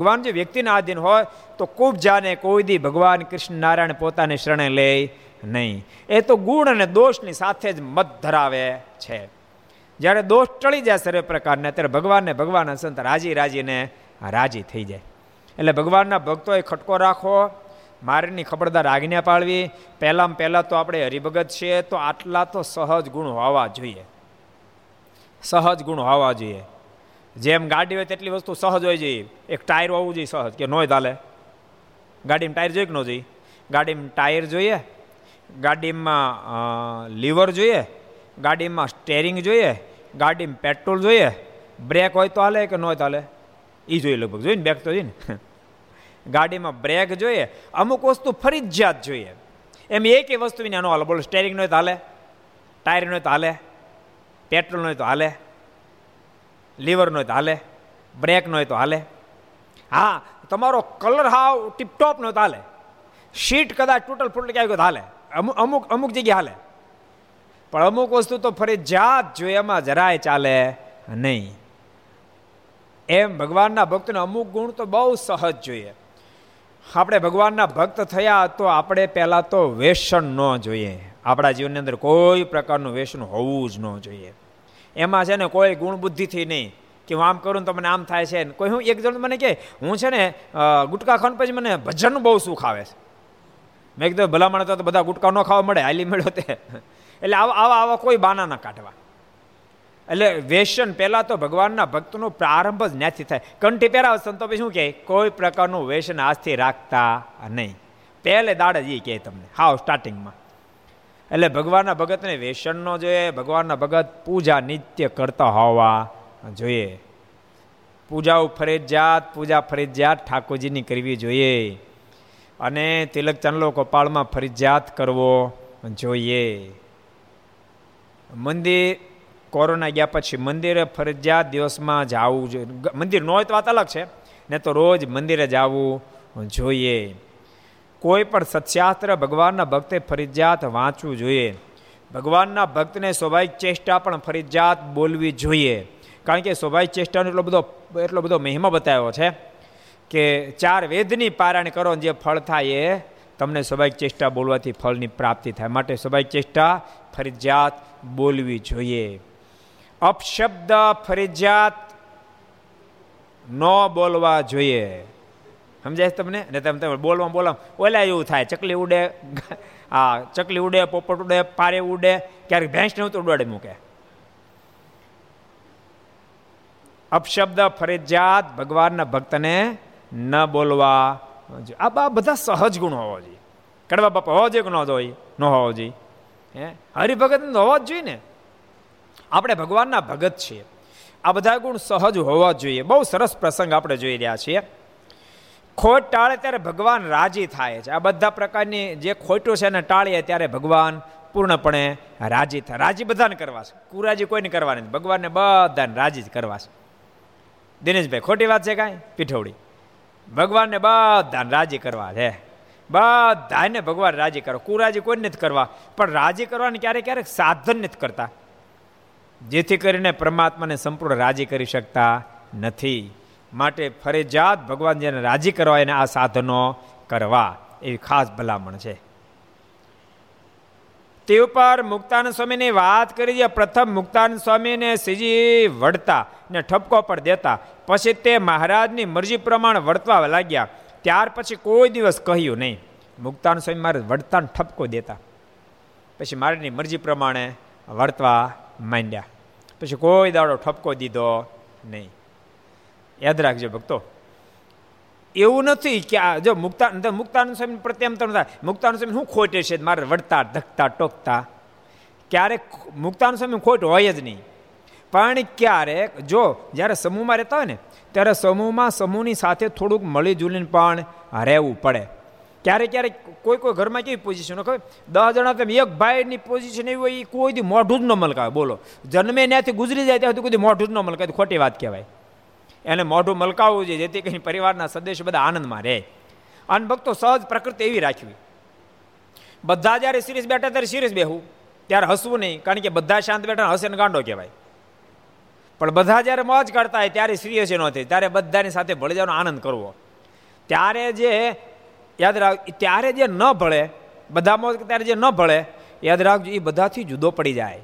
ભગવાન જે વ્યક્તિના આધીન હોય, તો ખૂબ જાને કોઈ દી ભગવાન કૃષ્ણ નારાયણ પોતાની શરણે લે નહીં. એ તો ગુણ અને દોષની સાથે જ મત ધરાવે છે. જ્યારે દોષ ટળી જાય સર્વે પ્રકારને, ત્યારે ભગવાનને ભગવાન સંત રાજી રાજીને રાજી થઈ જાય. એટલે ભગવાનના ભક્તોએ ખટકો રાખો, મારીની ખબરદાર આજ્ઞા પાળવી. પહેલાં પહેલાં તો આપણે હરિભગત છીએ, તો આટલા તો સહજ ગુણ હોવા જોઈએ. સહજ ગુણ હોવા જોઈએ. જેમ ગાડી હોય તેટલી વસ્તુ સહજ હોય જોઈએ એક ટાયર હોવું જોઈએ સહજ, કે નોય ચાલે. ગાડીમાં ટાયર જોઈએ કે ન જોઈએ? ગાડીમાં ટાયર જોઈએ, ગાડીમાં લીવર જોઈએ, ગાડીમાં સ્ટેરિંગ જોઈએ, ગાડીમાં પેટ્રોલ જોઈએ, બ્રેક હોય તો હાલે કે ન ચાલે? એ જોઈએ લગભગ જોઈએ ને? બેક તો જોઈએ ને? ગાડીમાં બ્રેક જોઈએ, અમુક વસ્તુ ફરજિયાત જોઈએ. એમ એક વસ્તુ ન હાલે. બોલો, સ્ટેરિંગ નહીં તો હાલે, ટાયર નહીં તો હાલે, પેટ્રોલ નહીં તો હાલે. લીવર ન હોય તો હાલે બ્રેક ન હોય તો હાલે. હા, તમારો કલર હાવ ટીપટોપ નો તો હાલે. શીટ કદાચ ટોટલ ફૂટલ ક્યાંય તો હાલે. અમુક અમુક અમુક જગ્યાએ હાલે. પણ અમુક વસ્તુ તો ફરજિયાત જોઈએ એમાં જરાય ચાલે નહીં. એમ ભગવાનના ભક્તને અમુક ગુણ તો બહુ સહજ જોઈએ. આપણે ભગવાનના ભક્ત થયા તો આપણે પહેલાં તો વેસન ન જોઈએ. આપણા જીવનની અંદર કોઈ પ્રકારનું વેસન હોવું જ ન જોઈએ. એમાં છે ને કોઈ ગુણ બુદ્ધિથી નહીં. કે હું આમ કરું તો મને આમ થાય છે કોઈ હું એક જણ મને કહે, હું છે ને ગુટકા ખાવાનું પછી મને ભજનનું બહુ સુખ આવે છે. મેં કીધું, ભલામણ તો બધા ગુટકા ન ખાવા મળે, હાલી મળ્યો તે. એટલે આવા આવા આવા કોઈ બાના ના કાઢવા. એટલે વેસન પહેલાં તો ભગવાનના ભક્તનો પ્રારંભ જ ન્યાથી થાય. કંઠી પહેરાવે સંતો પછી શું કહે? કોઈ પ્રકારનું વેસન આજથી રાખતા નહીં. પહેલે દાડે જ એ કહે તમને, હાવ સ્ટાર્ટિંગમાં એટલે ભગવાનના ભગતને વેસન ન જોઈએ ભગવાનના ભગત પૂજા નિત્ય કરતા હોવા જોઈએ. પૂજાઓ ફરજિયાત, પૂજા ફરજિયાત ઠાકોરજીની કરવી જોઈએ. અને તિલક ચાંદલો કપાળમાં ફરજિયાત કરવો જોઈએ. મંદિર કોરોના ગયા પછી મંદિરે ફરજિયાત દિવસમાં જવું જોઈએ. મંદિર ન હોય તો વાત અલગ છે. ને તો રોજ મંદિરે જવું જોઈએ. કોઈ પણ સત્શાસ્ત્ર ભગવાનના ભક્તે ફરજિયાત વાંચવું જોઈએ. ભગવાનના ભક્તને સ્વાભાવિક ચેષ્ટા પણ ફરજિયાત બોલવી જોઈએ. કારણ કે સ્વાભાવિક ચેષ્ટાનો એટલો બધો એટલો બધો મહિમા બતાવ્યો છે કે ચાર વેદની પારાયણ કરો જે ફળ થાય એ તમને સ્વાભાવિક ચેષ્ટા બોલવાથી ફળની પ્રાપ્તિ થાય. માટે સ્વાભાવિક ચેષ્ટા ફરજિયાત બોલવી જોઈએ. અપશબ્દ ફરજિયાત ન બોલવા જોઈએ. સમજાય તમને? ને તમે તમે બોલવા બોલવા ઓલા એવું થાય, ચકલી ઉડે આ ચકલી ઉડે, પોપટ ઉડે, પારે ઉડે, ક્યારેક ભેંસ ને તો ઉડાડે મૂકે. અપશબ્દ ફરજિયાત ભગવાનના ભક્તને ન બોલવા આ બધા સહજ ગુણ હોવા જોઈએ. કડવા બાપા હોવા જોઈએ કે ન જોઈએ ન હોવો જોઈએ. હે? હરિભગત હોવા જ જોઈએ ને. આપણે ભગવાનના ભગત છીએ. આ બધા ગુણ સહજ હોવા જોઈએ. બહુ સરસ પ્રસંગ આપણે જોઈ રહ્યા છીએ. ખોટ ટાળે ત્યારે ભગવાન રાજી થાય છે. આ બધા પ્રકારની જે ખોટું છે એને ટાળીએ ત્યારે ભગવાન પૂર્ણપણે રાજી થાય. રાજી બધાને કરવા છે. કુરાજી કોઈને કરવા નથી. ભગવાનને બધાને રાજી જ કરવા છે. દિનેશભાઈ, ખોટી વાત છે કાંઈ? પીઠોડી. ભગવાનને બધાને રાજી કરવા છે. બધાને ભગવાન રાજી કરો. કુરાજી કોઈને નથી કરવા. પણ રાજી કરવાની ક્યારેક ક્યારેક સાધન નથી કરતા. જેથી કરીને પરમાત્માને સંપૂર્ણ રાજી કરી શકતા નથી. માટે ફરજિયાત ભગવાન જેને રાજી કરવા એને આ સાધનો કરવા. એવી ખાસ ભલામણ છે. તે ઉપર મુક્તાન સ્વામીની વાત કરી પ્રથમ મુક્તાન સ્વામીને સીજી વળતા ને ઠપકો પર દેતા. પછી તે મહારાજની મરજી પ્રમાણે વર્તવા લાગ્યા. ત્યાર પછી કોઈ દિવસ કહ્યું નહીં. મુક્તાન સ્વામી મારે વળતા ઠપકો દેતા. પછી મારીની મરજી પ્રમાણે વર્તવા માંડ્યા. પછી કોઈ દાડો ઠપકો દીધો નહીં. યાદ રાખજો ભક્તો. એવું નથી કે આ જો મુક્તા મુક્તાનંદ સ્વામી તમને થાય મુક્તાનંદ સ્વામી શું ખોટે છે? મારે વળતા, ધકતા, ટોકતા. ક્યારેક મુક્તાનંદ સ્વામી ખોટ હોય જ નહીં. પણ ક્યારેક જો જ્યારે સમૂહમાં રહેતા હોય ને, ત્યારે સમૂહમાં સમૂહની સાથે થોડુંક મળી જુલીને પણ રહેવું પડે. ક્યારેક ક્યારેક કોઈ કોઈ ઘરમાં કેવી પોઝિશન ખબર? દસ જણા તમે એક ભાઈની પોઝિશન એવી હોય એ કોઈ દી મોઢું જ ન મલકાવે. બોલો. જન્મે ત્યાંથી ગુજરી જાય ત્યાં કોઈ મોઢું જ ન મલકાવે. ખોટી વાત કહેવાય. એને મોઢું મલકાવવું જોઈએ, જેથી કરીને પરિવારના સદસ્ય બધા આનંદમાં રહે. અને ભક્તો સહજ પ્રકૃતિ એવી રાખવી. બધા જ્યારે સિરિયસ બેઠા ત્યારે સિરિયસ બેહવું. ત્યારે હસવું નહીં, કારણ કે બધા શાંત બેઠા હસે ને ગાંડો કહેવાય. પણ બધા જ્યારે મોજ કરતા હોય ત્યારે સિરિયસ ન થાય, ત્યારે બધાની સાથે ભળી આનંદ કરવો. ત્યારે જે, યાદ રાખ, ત્યારે જે ન ભળે, બધા મોજ, ત્યારે જે ન ભળે, યાદ રાખજો, એ બધાથી જુદો પડી જાય.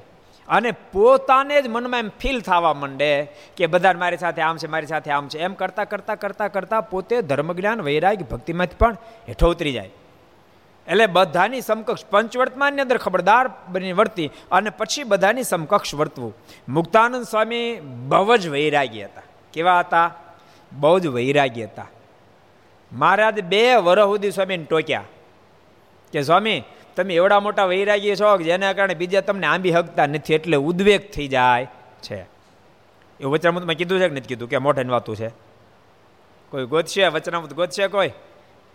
અને પોતાને જ મનમાં એમ ફીલ થવા માંડે કે બધા મારી સાથે આમ છે, મારી સાથે આમ છે. એમ કરતાં કરતાં કરતાં કરતાં પોતે ધર્મજ્ઞાન વૈરાગ ભક્તિમાંથી પણ હેઠો ઉતરી જાય. એટલે બધાની સમકક્ષ પંચવર્તમાનની અંદર ખબરદાર બની વર્તી અને પછી બધાની સમકક્ષ વર્તવું. મુક્તાનંદ સ્વામી બહુ જ વૈરાગી હતા. કેવા હતા? બહુ જ વૈરાગી હતા. મહારાજ બે વરહ સુધી સ્વામીને ટોક્યા કે, સ્વામી તમે એવડા મોટા વૈરાગી છો કે જેના કારણે બીજા તમને આંબી હકતા નથી એટલે ઉદ્વેગ થઈ જાય છે. એવું વચનામૃતમાં કીધું છે કે નથી કીધું? કે મોઢે વાતું છે. કોઈ ગોતશે? વચનામૃત ગોતશે કોઈ?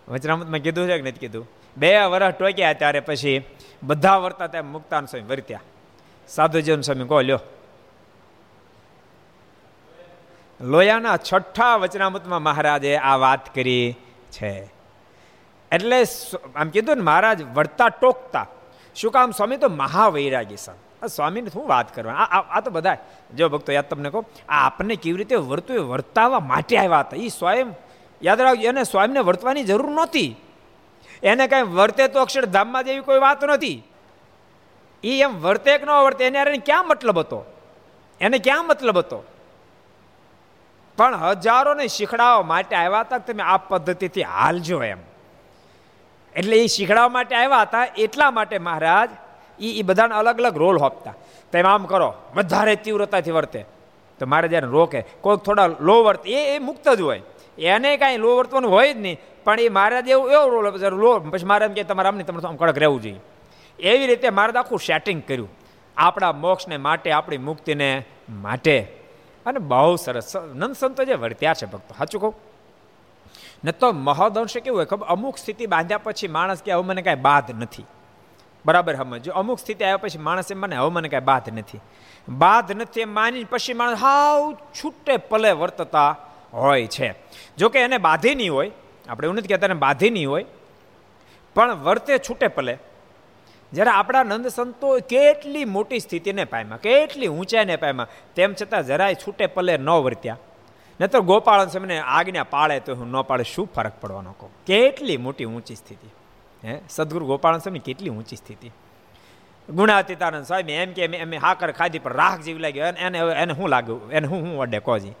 વચનામૃતમાં કીધું છે કે નથી કીધું? બે વર્ષ ટોક્યા ત્યારે પછી બધા વર્તા ત્યાં મુક્તાન સ્વામી વર્ત્યા. સાધુજીવન સ્વામી કહો, લ્યો. લોયાના છઠ્ઠા વચનામૃતમાં મહારાજે આ વાત કરી છે. એટલે આમ કીધું ને મહારાજ વર્તા ટોકતા. શું કામ સ્વામી? તો મહાવૈરાગી સન સ્વામીને શું વાત કરવા આ તો બધા, જો ભક્તો યાદ તમને કહો, આ આપણને કેવી રીતે વર્તાવા માટે આવ્યા હતા. એ સ્વયં યાદ રાખજો, એને સ્વામીને વર્તવાની જરૂર નહોતી. એને કાંઈ વર્તે તો અક્ષરધામમાં જેવી કોઈ વાત નથી એ એમ વર્તે કે ન વર્તે, એને એને ક્યાં મતલબ હતો? એને ક્યાં મતલબ હતો? પણ હજારોને શીખડાવવા માટે આવ્યા હતા તમે આ પદ્ધતિથી હાલજો એમ. એટલે એ શીખડાવવા માટે આવ્યા હતા, એટલા માટે મહારાજ એ એ બધાને અલગ અલગ રોલ હોપતા. તમે આમ કરો, વધારે તીવ્રતાથી વર્તે. તો મારે જ્યારે રોકે, કોઈક થોડા લો વર્ત, એ એ મુક્ત જ હોય. એને કાંઈ લો વર્તવાનું હોય જ નહીં, પણ એ મહારાજ એવું, એવો રોલ લો. પછી મારે એમ કે, તમારે આમને તમારે આમ કડક રહેવું જોઈએ. એવી રીતે મારે આખું સેટિંગ કર્યું. આપણા મોક્ષને માટે, આપણી મુક્તિને માટે. અને બહુ સરસ નંદ સંતો જે વર્ત્યા છે ભક્તો, સાચું કહું? ને તો મહદઅંશે કેવું હોય ખબર? અમુક સ્થિતિ બાંધ્યા પછી માણસ કે, હવે મને કાંઈ બાધ નથી. બરાબર સમજો અમુક સ્થિતિ આવ્યા પછી માણસ એમ મને, હવે મને કાંઈ બાધ નથી. બાધ નથી એમ માની પછી માણસ હાવ છૂટે પલે વર્તતા હોય છે. જોકે એને બાધી નહીં હોય, આપણે એવું નથી કહેતા એને બાધી નહીં હોય, પણ વર્તે છૂટે પલે. જ્યારે આપણા નંદ સંતો કેટલી મોટી સ્થિતિને પામ્યા, કેટલી ઊંચાઈને પામ્યા, તેમ છતાં જરાય છૂટે પલે ન વર્ત્યા. ન તો ગોપાલ સમયને આજ્ઞા પાળે તો હું ન પાડે, શું ફરક પડવાનો કહું? કેટલી મોટી ઊંચી સ્થિતિ. હે? સદગુરુ ગોપાલ સ્વામી કેટલી ઊંચી સ્થિતિ. ગુણાતીતાનંદ સ્વામી એમ કે એમ હાકર ખાધી, પણ રાખ જેવી લાગ્યો એને એને શું લાગ્યું એને હું હું અડે કોજી?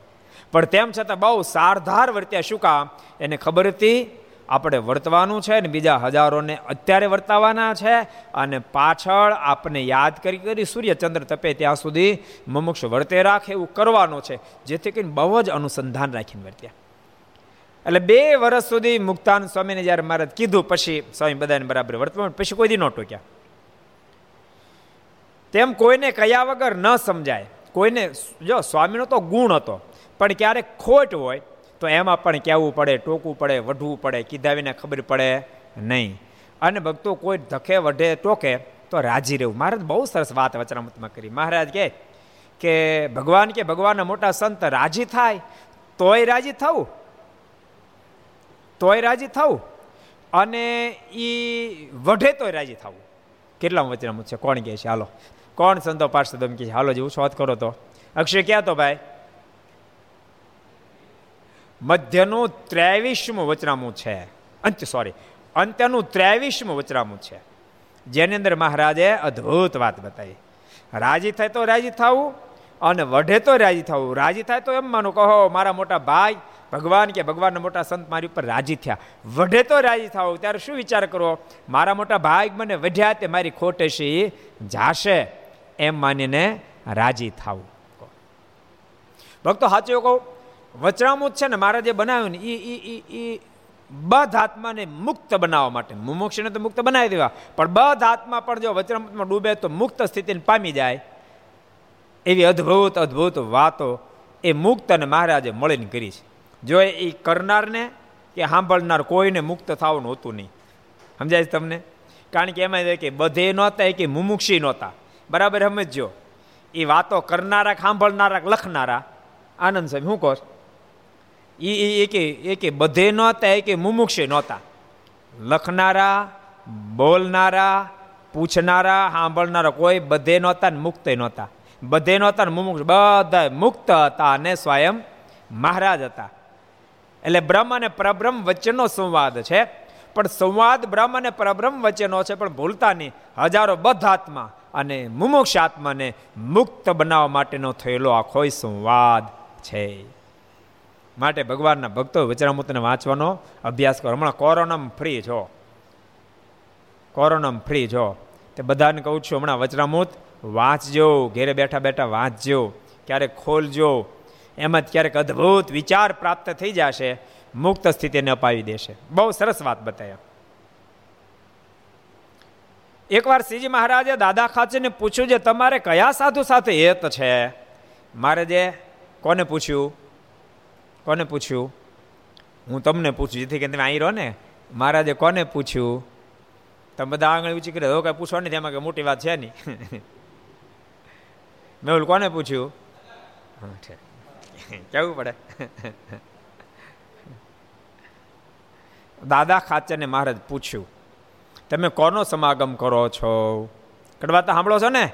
પણ તેમ છતાં બહુ સારધાર વર્ત્યા શું કામ? એને ખબર હતી આપણે વર્તવાનું છે ને બીજા હજારોને અત્યારે વર્તાવાના છે અને પાછળ આપણે યાદ કરી કરી સૂર્યચંદ્ર તપે ત્યાં સુધી મમુક્ષ વર્તે રાખે એવું કરવાનું છે. જેથી કરીને બહુ જ અનુસંધાન રાખીને વર્ત્યા. એટલે બે વર્ષ સુધી મુક્તાન સ્વામીને જ્યારે મારે કીધું, પછી સ્વામી બધાને બરાબર વર્તવાનું પછી કોઈ દી ન ટોક્યા તેમ કોઈને કયા વગર ન સમજાય. કોઈને જો સ્વામીનો તો ગુણ હતો, પણ ક્યારેક ખોટ હોય તો એમાં પણ કહેવું પડે, ટોકવું પડે, વઢવું પડે કીધા વિના ખબર પડે નહીં. અને ભક્તો કોઈ ધખે વઢે, ટોકે, તો રાજી રહેવું. મહારાજ બહુ સરસ વાત વચનામતમાં કરી. મહારાજ કહે કે ભગવાન કે ભગવાનના મોટા સંત રાજી થાય, તોય રાજી થવું. તોય રાજી થવું. અને એ વઢે તોય રાજી થવું. કેટલા વચનામત છે? કોણ કહે છે? હાલો. કોણ સંતો પાર્ષદ એમ છે? હાલો જેવું શોધ કરો તો. અક્ષય, ક્યાં તો ભાઈ? મધ્યનું ત્રેવીસમું વચનામું છે. અંત સોરી અંત્યનું ત્રેવીસમું વચરામું છે. જેની અંદર મહારાજે અદ્ભુત વાત બતાવી. રાજી થાય તો રાજી થવું અને વઢે તો રાજી થવું રાજી થાય તો એમ માનું કહો મારા મોટા ભાઈ ભગવાન કે ભગવાનના મોટા સંત મારી ઉપર રાજી થયા. વઢે તો રાજી થાવ ત્યારે શું વિચાર કરો? મારા મોટા ભાઈ મને વઢ્યા તે મારી ખોટે છે જાશે. એમ માનીને રાજી થાવું ભક્તો, સાચું કહું? વચરામૃત છે ને, મારા જે બનાવ્યું ને એ એ બધ આત્માને મુક્ત બનાવવા માટે. મુમુક્ષને તો મુક્ત બનાવી દેવા. પણ બધ આત્મા પણ જો વચરામૃતમાં ડૂબે તો મુક્ત સ્થિતિને પામી જાય. એવી અદ્ભુત અદ્ભુત વાતો એ મુક્ત અને મહારાજે મળીને કરી છે. જો એ કરનારને કે સાંભળનાર કોઈને મુક્ત થવાનું હોતું નહીં. સમજાય છે તમને? કારણ કે એમાં કે બધે નહોતા કે મુમુક્ષી નહોતા. બરાબર સમજજો? એ વાતો કરનારા સાંભળનારા લખનારા. આનંદ સાહેબ શું કહો એ કે એ કે બધે નહોતા એ કે મુમુક્ષે નહોતા. લખનારા, બોલનારા, પૂછનારા, સાંભળનારા કોઈ બધે નહોતા ને મુક્ત નહોતા. બધે નહોતા ને મુમુક્ષ, બધા મુક્ત હતા અને સ્વયં મહારાજ હતા. એટલે બ્રહ્મ અને પરબ્રહ્મ વચ્ચેનો સંવાદ છે. પણ સંવાદ બ્રહ્મ અને પરબ્રહ્મ વચ્ચેનો છે, પણ ભૂલતા નહીં. હજારો બધ આત્મા અને મુમુક્ષ આત્માને મુક્ત બનાવવા માટેનો થયેલો આખો સંવાદ છે. માટે ભગવાનના ભક્તો વચરામૃતને વાંચવાનો અભ્યાસ કરો. હમણાં કોરોનમ ફ્રી છો. કોરોનમ ફ્રી છો. તે બધાને કહું છું, હમણાં વચરામૃત વાંચજો, ઘેરે બેઠા બેઠા વાંચજો, ક્યારેક ખોલજો. એમાં ક્યારેક અદ્ભુત વિચાર પ્રાપ્ત થઈ જશે, મુક્ત સ્થિતિને અપાવી દેશે. બહુ સરસ વાત બતાવ્યા એકવાર શ્રીજી મહારાજે દાદા ખાચરને પૂછ્યું, જે તમારે કયા સાધુ સાથે હેત છે? મારે જે કોને પૂછ્યું? કોને પૂછ્યું? હું તમને પૂછું, જેથી કે તમે અહીં રહો ને. મહારાજે કોને પૂછ્યું? તમે બધા આંગળી ઊંચી કરી હવે કાંઈ પૂછવા નહીં તેમાં કે મોટી વાત છે નહીં. મેં કોને પૂછ્યું? કેવું પડે? દાદા ખાચરને મહારાજ પૂછ્યું, તમે કોનો સમાગમ કરો છો? કડવા તો સાંભળો છો ને?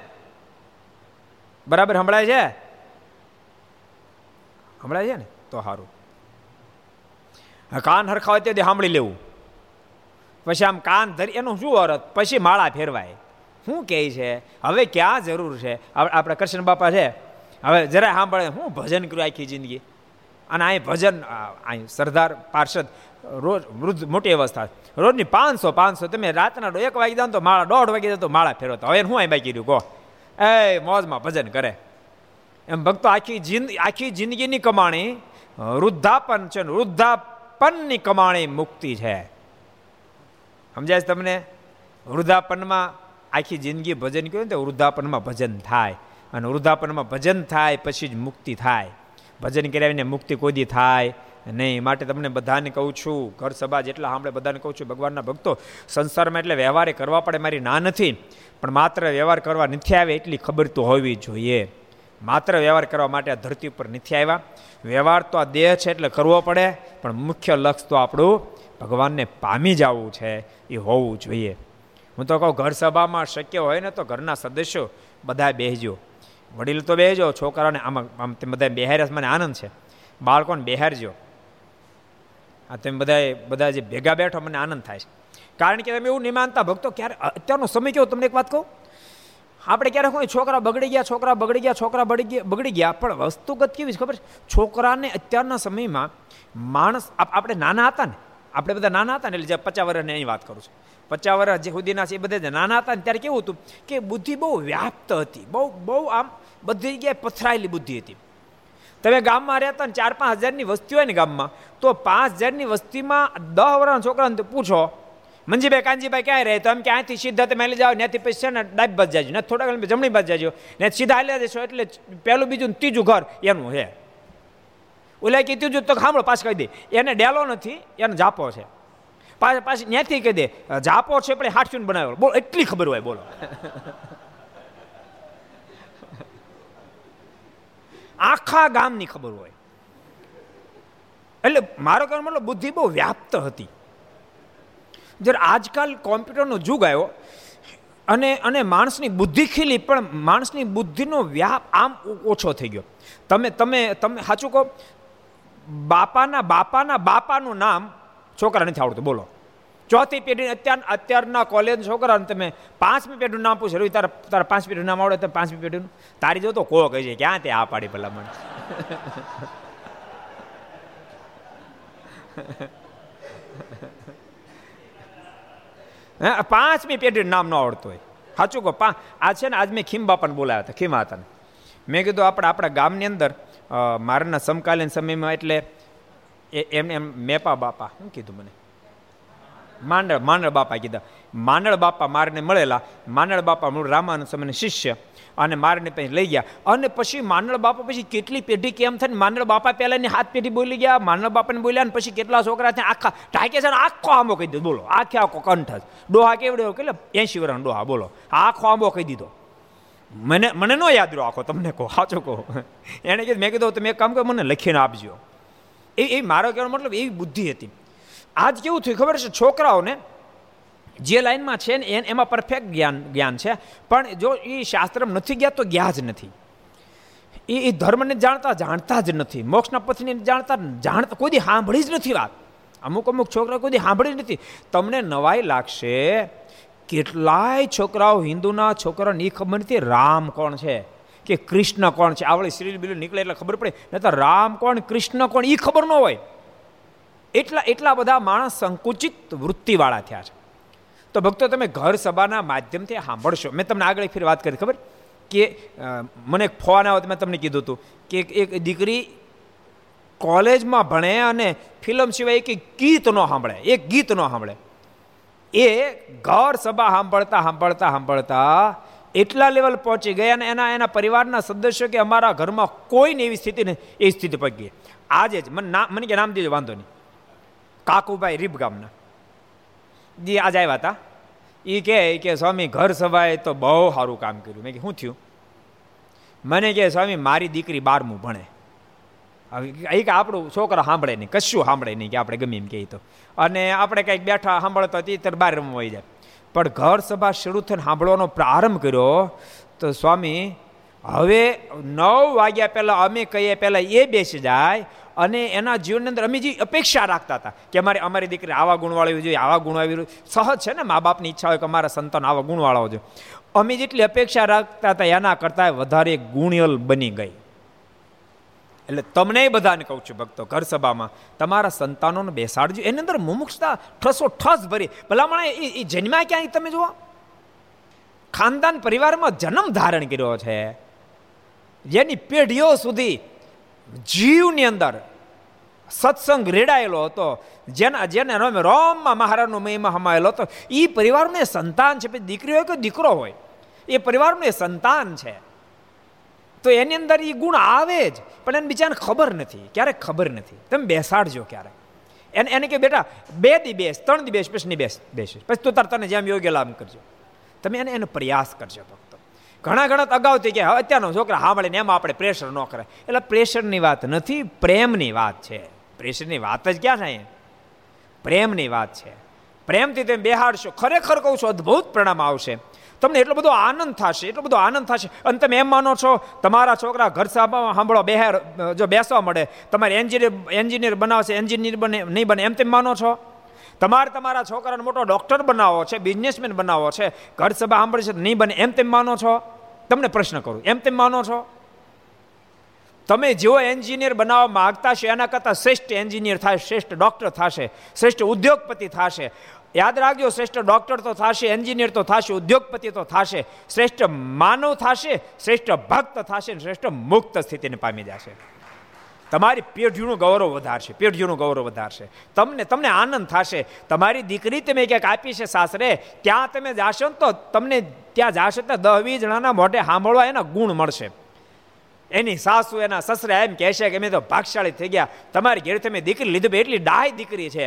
બરાબર સંભળાય છે? સંભળાય છે ને? તો સારું કાન હરખા હોય તે સાંભળી લેવું. પછી આમ કાન ધરી, એનું શું અરત પછી માળા ફેરવાય. શું કહે છે? હવે ક્યાં જરૂર છે? આપણે કૃષ્ણ બાપા છે. હવે જરા સાંભળે, હું ભજન કર્યું આખી જિંદગી? અને અહીં ભજન અહીં સરદાર પાર્ષદ, રોજ વૃદ્ધ મોટી અવસ્થા. રોજની પાંચસો પાંચસો, તમે રાતના એક વાગી દો તો માળા, દોઢ વાગી દો તો માળા ફેરવતા. હવે હું અહીં બાકી રહ્યું કહો? એ, મોજમાં ભજન કરે. એમ ભક્તો આખી જિંદગી આખી જિંદગીની કમાણી વૃદ્ધાપન છે વૃદ્ધાપનની કમાણી મુક્તિ છે. સમજાય છે તમને? વૃદ્ધાપનમાં આખી જિંદગી ભજન કહ્યું તો વૃદ્ધાપનમાં ભજન થાય. અને વૃદ્ધાપનમાં ભજન થાય પછી જ મુક્તિ થાય. ભજન કરાવીને મુક્તિ કોદી થાય નહીં. માટે તમને બધાને કહું છું, ઘર સભા જેટલા સાંભળે બધાને કહું છું, ભગવાનના ભક્તો, સંસારમાં એટલે વ્યવહારે કરવા પડે મારી ના નથી. પણ માત્ર વ્યવહાર કરવા નથી આવે એટલી ખબર તો હોવી જોઈએ. માત્ર વ્યવહાર કરવા માટે આ ધરતી ઉપર નથી આવ્યા. વ્યવહાર તો આ દેહ છે એટલે કરવો પડે, પણ મુખ્ય લક્ષ્ય તો આપણું ભગવાનને પામી જવું છે, એ હોવું જોઈએ. હું તો કહું, ઘર સભામાં શક્ય હોય ને તો ઘરના સદસ્યો બધા બેહજો. વડીલ તો બેહજો, છોકરાને આમાં, આમ તે બધા બેહાર્યા મને આનંદ છે. બાળકોને બેહારજો. આ તમે બધા બધા જે ભેગા બેઠો, મને આનંદ થાય છે. કારણ કે તમે એવું નહીં માનતા, ભક્તો, ક્યારે, અત્યારનો સમય કેવો? તમને એક વાત કહું? આપણે ક્યારેક કોઈ છોકરા બગડી ગયા, છોકરા બગડી ગયા, છોકરા બગડી ગયા બગડી ગયા, પણ વસ્તુગત કેવી છે ખબર છોકરાને અત્યારના સમયમાં માણસ આપણે નાના હતા ને, આપણે બધા નાના હતા ને, એટલે જે પચાસ વર્ષની અહીં વાત કરું છું. પચાસ વર્ષ જે સુધીના છે એ બધા નાના હતા ને, ત્યારે કેવું હતું કે બુદ્ધિ બહુ વ્યાપ્ત હતી. બહુ બહુ આમ બધી જગ્યાએ પથરાયેલી બુદ્ધિ હતી. તમે ગામમાં રહેતા ને, ચાર પાંચ હજારની વસ્તી હોય ને ગામમાં, તો પાંચ હજારની વસ્તીમાં દસ વર્ષના છોકરાને પૂછો મંજીભાઈ કાનજીભાઈ ક્યાં રહે? તો એમ કે સીધા તમે લઈ જાઓ ત્યાંથી પછી છે ને ડાબી બાજુ જાજો, ને થોડાક જમણી બાજુ જાજો. ને સીધા હાલ્યા જશો એટલે પહેલું બીજું ત્રીજું ઘર એનું છે. ઓલા કે ત્રીજું તો સાંભળો પાછ કહી દે. એને ડેલો નથી, એને જાપો છે. પાછ, પાછી ત્યાંથી કહી દે, જાપો છે પણ હાથસુન બનાવ્યો બોલો, એટલી ખબર હોય, બોલો. આખા ગામની ખબર હોય. એટલે મારો કહેવાનો મતલબ બુદ્ધિ બહુ વ્યાપ્ત હતી. જ્યારે આજકાલ કોમ્પ્યુટરનો યુગ આવ્યો, અને અને માણસની બુદ્ધિ ખીલી, પણ માણસની બુદ્ધિનો વ્યાપ આમ ઓછો થઈ ગયો. તમે તમે તમે સાચું કહો, બાપાના બાપાના, બાપાનું નામ છોકરા નથી આવડતું. બોલો. ચોથી પેઢી અત્યાર, અત્યારના કોલેજ છોકરાને તમે પાંચમી પેઢીનું નામ પૂછે, રવિ તારા તારા પાંચ પેઢીનું નામ આવડે તો પાંચમી પેઢીનું? તારી જો તો કો કહી છે? ક્યાં તે આ પાડી ભલામણ? પાંચમી પેઢી નામ ન આવડતું હોય. સાચું કહો, પા આ છે ને આજ મેં ખીમ બાપાને બોલાવ્યા હતા ખીમા હતા મેં કીધું, આપણે આપણા ગામની અંદર મારાના સમકાલીન સમયમાં એટલે એમ એમ મેપા બાપા, શું કીધું મને? માંડળ માંડળ બાપા કીધા, માંડળ બાપા મારને મળેલા, માંડળ બાપા મૂળ રામાનુ સમયના શિષ્ય અને મારને પછી લઈ ગયા. અને પછી માંડળ બાપા પછી કેટલી પેઢી કેમ થઈને માંડળ બાપા પહેલાની હાથ પેઢી બોલી ગયા, માંડળ બાપાને બોલ્યા અને પછી કેટલા છોકરા ત્યાં આખા ઢાકે છે આખો આંબો કહી દીધો. બોલો, આખે આખો કંઠ ડોહા કેવડે કેટલે? એસી વર્ષ ડોહા, બોલો. આખો આંબો કહી દીધો. મને મને ન યાદ રહ્યો આખો, તમને કહો, સાચો કહો. એણે કીધું, મેં કીધું, તમે એક કામ કરો, મને લખીને આપજો. એ એ મારો કહેવાનો મતલબ એવી બુદ્ધિ હતી. આજ કેવું થયું ખબર છે? છોકરાઓને જે લાઈનમાં છે ને એમાં પરફેક્ટ જ્ઞાન જ્ઞાન છે. પણ જો એ શાસ્ત્રમાં નથી ગયા તો ગયા જ નથી. એ એ ધર્મને જાણતા જાણતા જ નથી. મોક્ષના પથને જાણતા જાણતા કોઈ સાંભળી જ નથી વાત. અમુક અમુક છોકરા કોઈ સાંભળી જ નથી. તમને નવાઈ લાગશે કેટલાય છોકરાઓ હિન્દુના છોકરાને એ ખબર નથી રામ કોણ છે કે કૃષ્ણ કોણ છે. આવડે સિરિયલ બિલ નીકળે એટલે ખબર પડે. નહીં તો રામ કોણ, કૃષ્ણ કોણ એ ખબર ન હોય. એટલા એટલા બધા માણસ સંકુચિત વૃત્તિવાળા થયા છે. તો ભક્તો, તમે ઘર સભાના માધ્યમથી સાંભળશો. મેં તમને આગળ ફેર વાત કરી, ખબર? કે મને એક ફોન આવ્યો મેં તમને કીધું હતું કે એક દીકરી કોલેજમાં ભણે અને ફિલ્મ સિવાય એક ગીત ન સાંભળે, એક ગીત ન સાંભળે. એ ઘર સભા સાંભળતા સાંભળતા સાંભળતા એટલા લેવલ પહોંચી ગયા અને એના એના પરિવારના સદસ્યો કે અમારા ઘરમાં કોઈને એવી સ્થિતિ નહીં, એ સ્થિતિ પગી આજે જ, મને મને કે નામ દીધું વાંધો નહીં. કાકુભાઈ રીબ ગામના જે, આજે આવ્યા હતા. એ કહે કે સ્વામી, ઘર સભાએ તો બહુ સારું કામ કર્યું. મેં કે શું થયું? મને કહે, સ્વામી, મારી દીકરી બારમું ભણે. એ કે આપણું છોકરા સાંભળે નહીં. કશું સાંભળે નહીં કે આપણે ગમે એમ કહે તો. અને આપણે કંઈક બેઠા સાંભળતા હતી ત્યારે બાર રમવા જાય. પણ ઘર સભા શરૂ થઈને સાંભળવાનો પ્રારંભ કર્યો તો સ્વામી હવે નવ વાગ્યા પહેલાં અમે કહીએ, પહેલાં એ બેસી જાય અને એના જીવનની અંદર અમે જે અપેક્ષા રાખતા હતા કે અમારે, અમારી દીકરી આવા ગુણવાળી જોઈએ, આવા ગુણવાળી સહજ છે ને મા બાપની ઈચ્છા હોય કે અમારા સંતાન આવા ગુણવાળા હોય અમે જેટલી અપેક્ષા રાખતા હતા એના કરતાં વધારે ગુણિયલ બની ગઈ. એટલે તમને બધાને કહું છું ભક્તો, ઘર સભામાં તમારા સંતાનોને બેસાડજો. એની અંદર મુમુક્ષતા ઠસો ઠસ ભરી. ભલામણ એ જન્મ્યા ક્યાંય તમે જુઓ? ખાનદાન પરિવારમાં જન્મ ધારણ કર્યો છે. જેની પેઢીઓ સુધી જીવની અંદર સત્સંગ રેડાયેલો હતો. જેના, જેને રમે રોમમાં મહારાજનો મહિમા હમાયેલો હતો. એ પરિવારનું એ સંતાન છે. દીકરી હોય કે દીકરો હોય? એ પરિવારનું એ સંતાન છે. તો એની અંદર એ ગુણ આવે જ. પણ એને બિચારાને ખબર નથી. ક્યારેક ખબર નથી. તમે બેસાડજો ક્યારેક. એને એને કે બેટા, બે દી બેસ, ત્રણ દી બેસ, પછી નહીં બેસ, બેસીશ. પછી તું તાર તને જેમ યોગ્ય લાભ કરજો. તમે એને, એનો પ્રયાસ કરજો ભક્તો ઘણા ઘણા અગાઉથી કે અત્યારનો છોકરા સાંભળે ને એમાં આપણે પ્રેશર ન કરે એટલે પ્રેશરની વાત નથી, પ્રેમની વાત છે. પ્રેશરની વાત જ ક્યાં થાય? પ્રેમની વાત છે. પ્રેમથી તમે બેહાડશો, ખરેખર કહું છું, અદ્ભુત પરિણામ આવશે. તમને એટલો બધો આનંદ થશે, એટલો બધો આનંદ થશે. અને તમે એમ માનો છો, તમારા છોકરા ઘર સાંભળો બેહાર જો બેસવા મળે, તમારે એન્જિનિયર એન્જિનિયર બનાવશે એન્જિનિયર બને, નહીં બને, એમ તેમ માનો છો? તમારે તમારા છોકરાને મોટો ડૉક્ટર બનાવો છે બિઝનેસમેન બનાવો છે, ઘર સભા સાંભળે છે નહીં બને, એમ તેમ માનો છો? તમને પ્રશ્ન કરું. એમ તેમ માનો છો? તમે જેવો એન્જિનિયર બનાવવા માગતા છો, એના કરતાં શ્રેષ્ઠ એન્જિનિયર થાય, શ્રેષ્ઠ ડૉક્ટર થશે, શ્રેષ્ઠ ઉદ્યોગપતિ થશે. યાદ રાખજો, શ્રેષ્ઠ ડૉક્ટર તો થશે, એન્જિનિયર તો થશે, ઉદ્યોગપતિ તો થશે. શ્રેષ્ઠ માનવ થશે, શ્રેષ્ઠ ભક્ત થશે શ્રેષ્ઠ મુક્ત સ્થિતિને પામી જશે. તમારી પેઢીનું ગૌરવ વધારશે, પેઢીનું ગૌરવ વધારશે. તમને તમને આનંદ થશે. તમારી દીકરી તમે ક્યાંક આપી છે સાસરે, ત્યાં તમે જાશો ને તો તમને ત્યાં જાશે તો દહ વીસ જણાના મોઢે સાંભળવા એના ગુણ મળશે. એની સાસુ, એના સસરા એમ કહેશે કે મેં તો ભાગશાળી થઈ ગયા. તમારી ઘેર તમે દીકરી લીધી એટલી ડાહી દીકરી છે.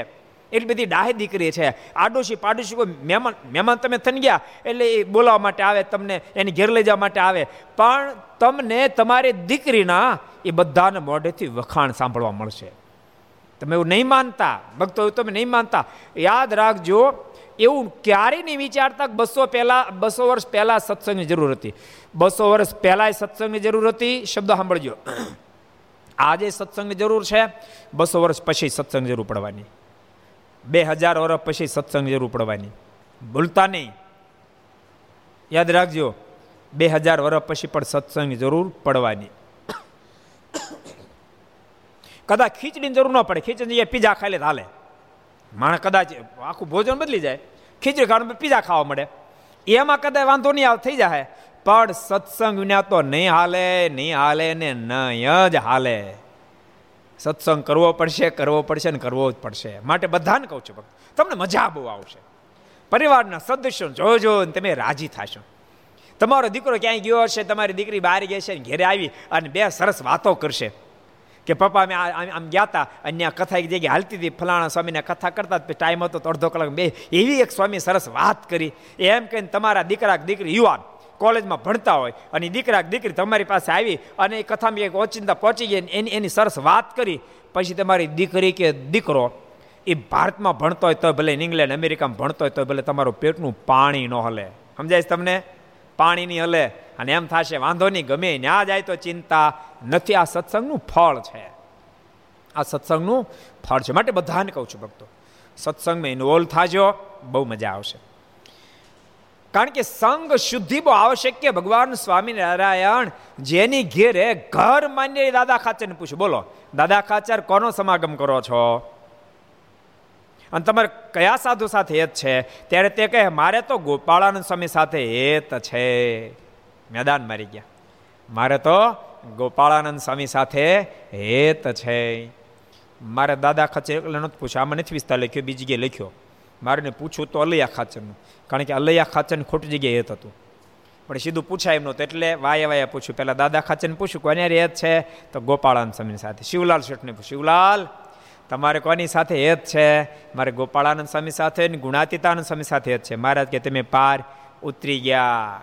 એટલી બધી ડાહી દીકરી છે. આડોશી પાડોશી કોઈ મહેમાન મહેમાન તમે થઈ ગયા, એટલે એ બોલાવવા માટે આવે, તમને એની ઘેર લઈ જવા માટે આવે. પણ તમને તમારી દીકરીના એ બધાને મોઢેથી વખાણ સાંભળવા મળશે. તમે એવું નહીં માનતા, ભક્તો તમે નહીં માનતા. યાદ રાખજો એવું ક્યારેય નહીં વિચારતા બસો પહેલાં બસો વર્ષ પહેલાં સત્સંગની જરૂર હતી. બસો વર્ષ પહેલાં સત્સંગની જરૂર હતી. શબ્દ સાંભળજો. આજે સત્સંગની જરૂર છે. બસો વર્ષ પછી સત્સંગ જરૂર પડવાની. બે હજાર વર્ષ પછી સત્સંગ જરૂર પડવાની. ભૂલતા નહીં. યાદ રાખજો, બે હજાર વર્ષ પછી પણ સત્સંગની જરૂર પડવાની. કદાચ ખીચડીની જરૂર ન પડે. ખીચડી પીઝા ખાઈ લે હાલે. માણસ કદાચ આખું ભોજન બદલી જાય, ખીચડી ખાવાનું પીઝા ખાવા મળે. એમાં કદાચ વાંધો નહીં આવે થઈ જાય પણ સત્સંગ વિના તો નહીં હાલે નહીં હાલે ને નહીં જ હાલે. સત્સંગ કરવો પડશે કરવો પડશે ને કરવો જ પડશે. માટે બધાને કહું છું ભક્ત, તમને મજા બહુ આવશે. પરિવારના સદસ્યો જોજો ને તમે રાજી થશો. તમારો દીકરો ક્યાંય ગયો હશે, તમારી દીકરી બહાર ગઈ છે ઘેરે આવી અને બે સરસ વાતો કરશે. કે પપ્પા, અમે આમ ગયા હતા અને આ કથા એક જગ્યાએ હાલતી હતી. ફલાણા સ્વામીને કથા કરતા ટાઈમ હતો તો અડધો કલાક બે. એવી એક સ્વામી સરસ વાત કરી. એમ કહીને તમારા દીકરા દીકરી યુવાન કોલેજમાં ભણતા હોય અને દીકરા દીકરી તમારી પાસે આવી અને એ કથામાં એક ઓચિંતા પહોંચી ગઈ એની એની સરસ વાત કરી. પછી તમારી દીકરી કે દીકરો એ ભારતમાં ભણતો હોય તો ભલે ઇંગ્લેન્ડ, અમેરિકામાં ભણતો હોય તો ભલે તમારું પેટનું પાણી ન હલે. સમજાય તમને? પાણીની હલે. અને એમ થશે, વાંધો નહીં, ગમે ત્યાં જાય તો ચિંતા નથી. આ સત્સંગનું ફળ છે. આ સત્સંગનું ફળ છે. માટે બધાને કહું છું ભક્તો, સત્સંગમાં ઇન્વોલ્વ થાજો, બહુ મજા આવશે. કારણ કે સંગ શુદ્ધિ બહુ આવશ્યક કે ભગવાન સ્વામિનારાયણ જેની ઘેરે ઘર માન્ય દાદા ખાચરને પૂછ્યું. બોલો, દાદા ખાચર કોનો સમાગમ કરો છો? અને તમારે કયા સાધુ સાથે હેત છે? ત્યારે તે કહે, મારે તો ગોપાળાનંદ સ્વામી સાથે હેત છે. મેદાન મારી ગયા. મારે તો ગોપાળાનંદ સ્વામી સાથે હેત છે. મારે દાદા ખાચર એટલે નથી પૂછ્યું. આમાં નથી વિસ્તાર લખ્યો, બીજી જગ્યાએ લખ્યો. મારે પૂછવું તો અલૈયા ખાચરનું. કારણ કે અલૈયા ખાચર ખોટી જગ્યાએ હેત હતું. પણ સીધું પૂછાય એમ નહોતું એટલે વાયા વાયા પૂછ્યું. પહેલાં દાદા ખાચરને પૂછ્યું, કોને હેત છે? તો ગોપાળાનંદ સ્વામી સાથે. શિવલાલ શેઠને શિવલાલ તમારે કોની સાથે હેત છે? મારે ગોપાળાનંદ સ્વામી સાથે ગુણાતીતાનંદ સ્વામી સાથે હેત છે. મહારાજ કે તમે પાર ઉતરી ગયા.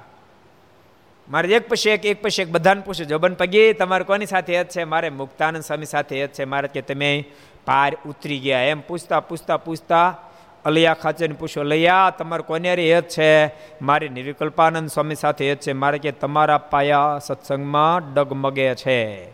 મારે એક પછી એક એક પછી એક બધાને પૂછ્યું જોબન પગી, તમારે કોની સાથે હેત છે? મારે મુક્તાનંદ સ્વામી સાથે હેત છે. મારે કે, તમે પાર ઉતરી ગયા. એમ પૂછતા પૂછતા પૂછતા અલૈયા ખાચરને પૂછો અલૈયા, તમારે કોને હેત છે? મારી નિર્વિકલ્પાનંદ સ્વામી સાથે હેત છે. મારે કે, તમારા પાયા સત્સંગમાં ડગમગે છે.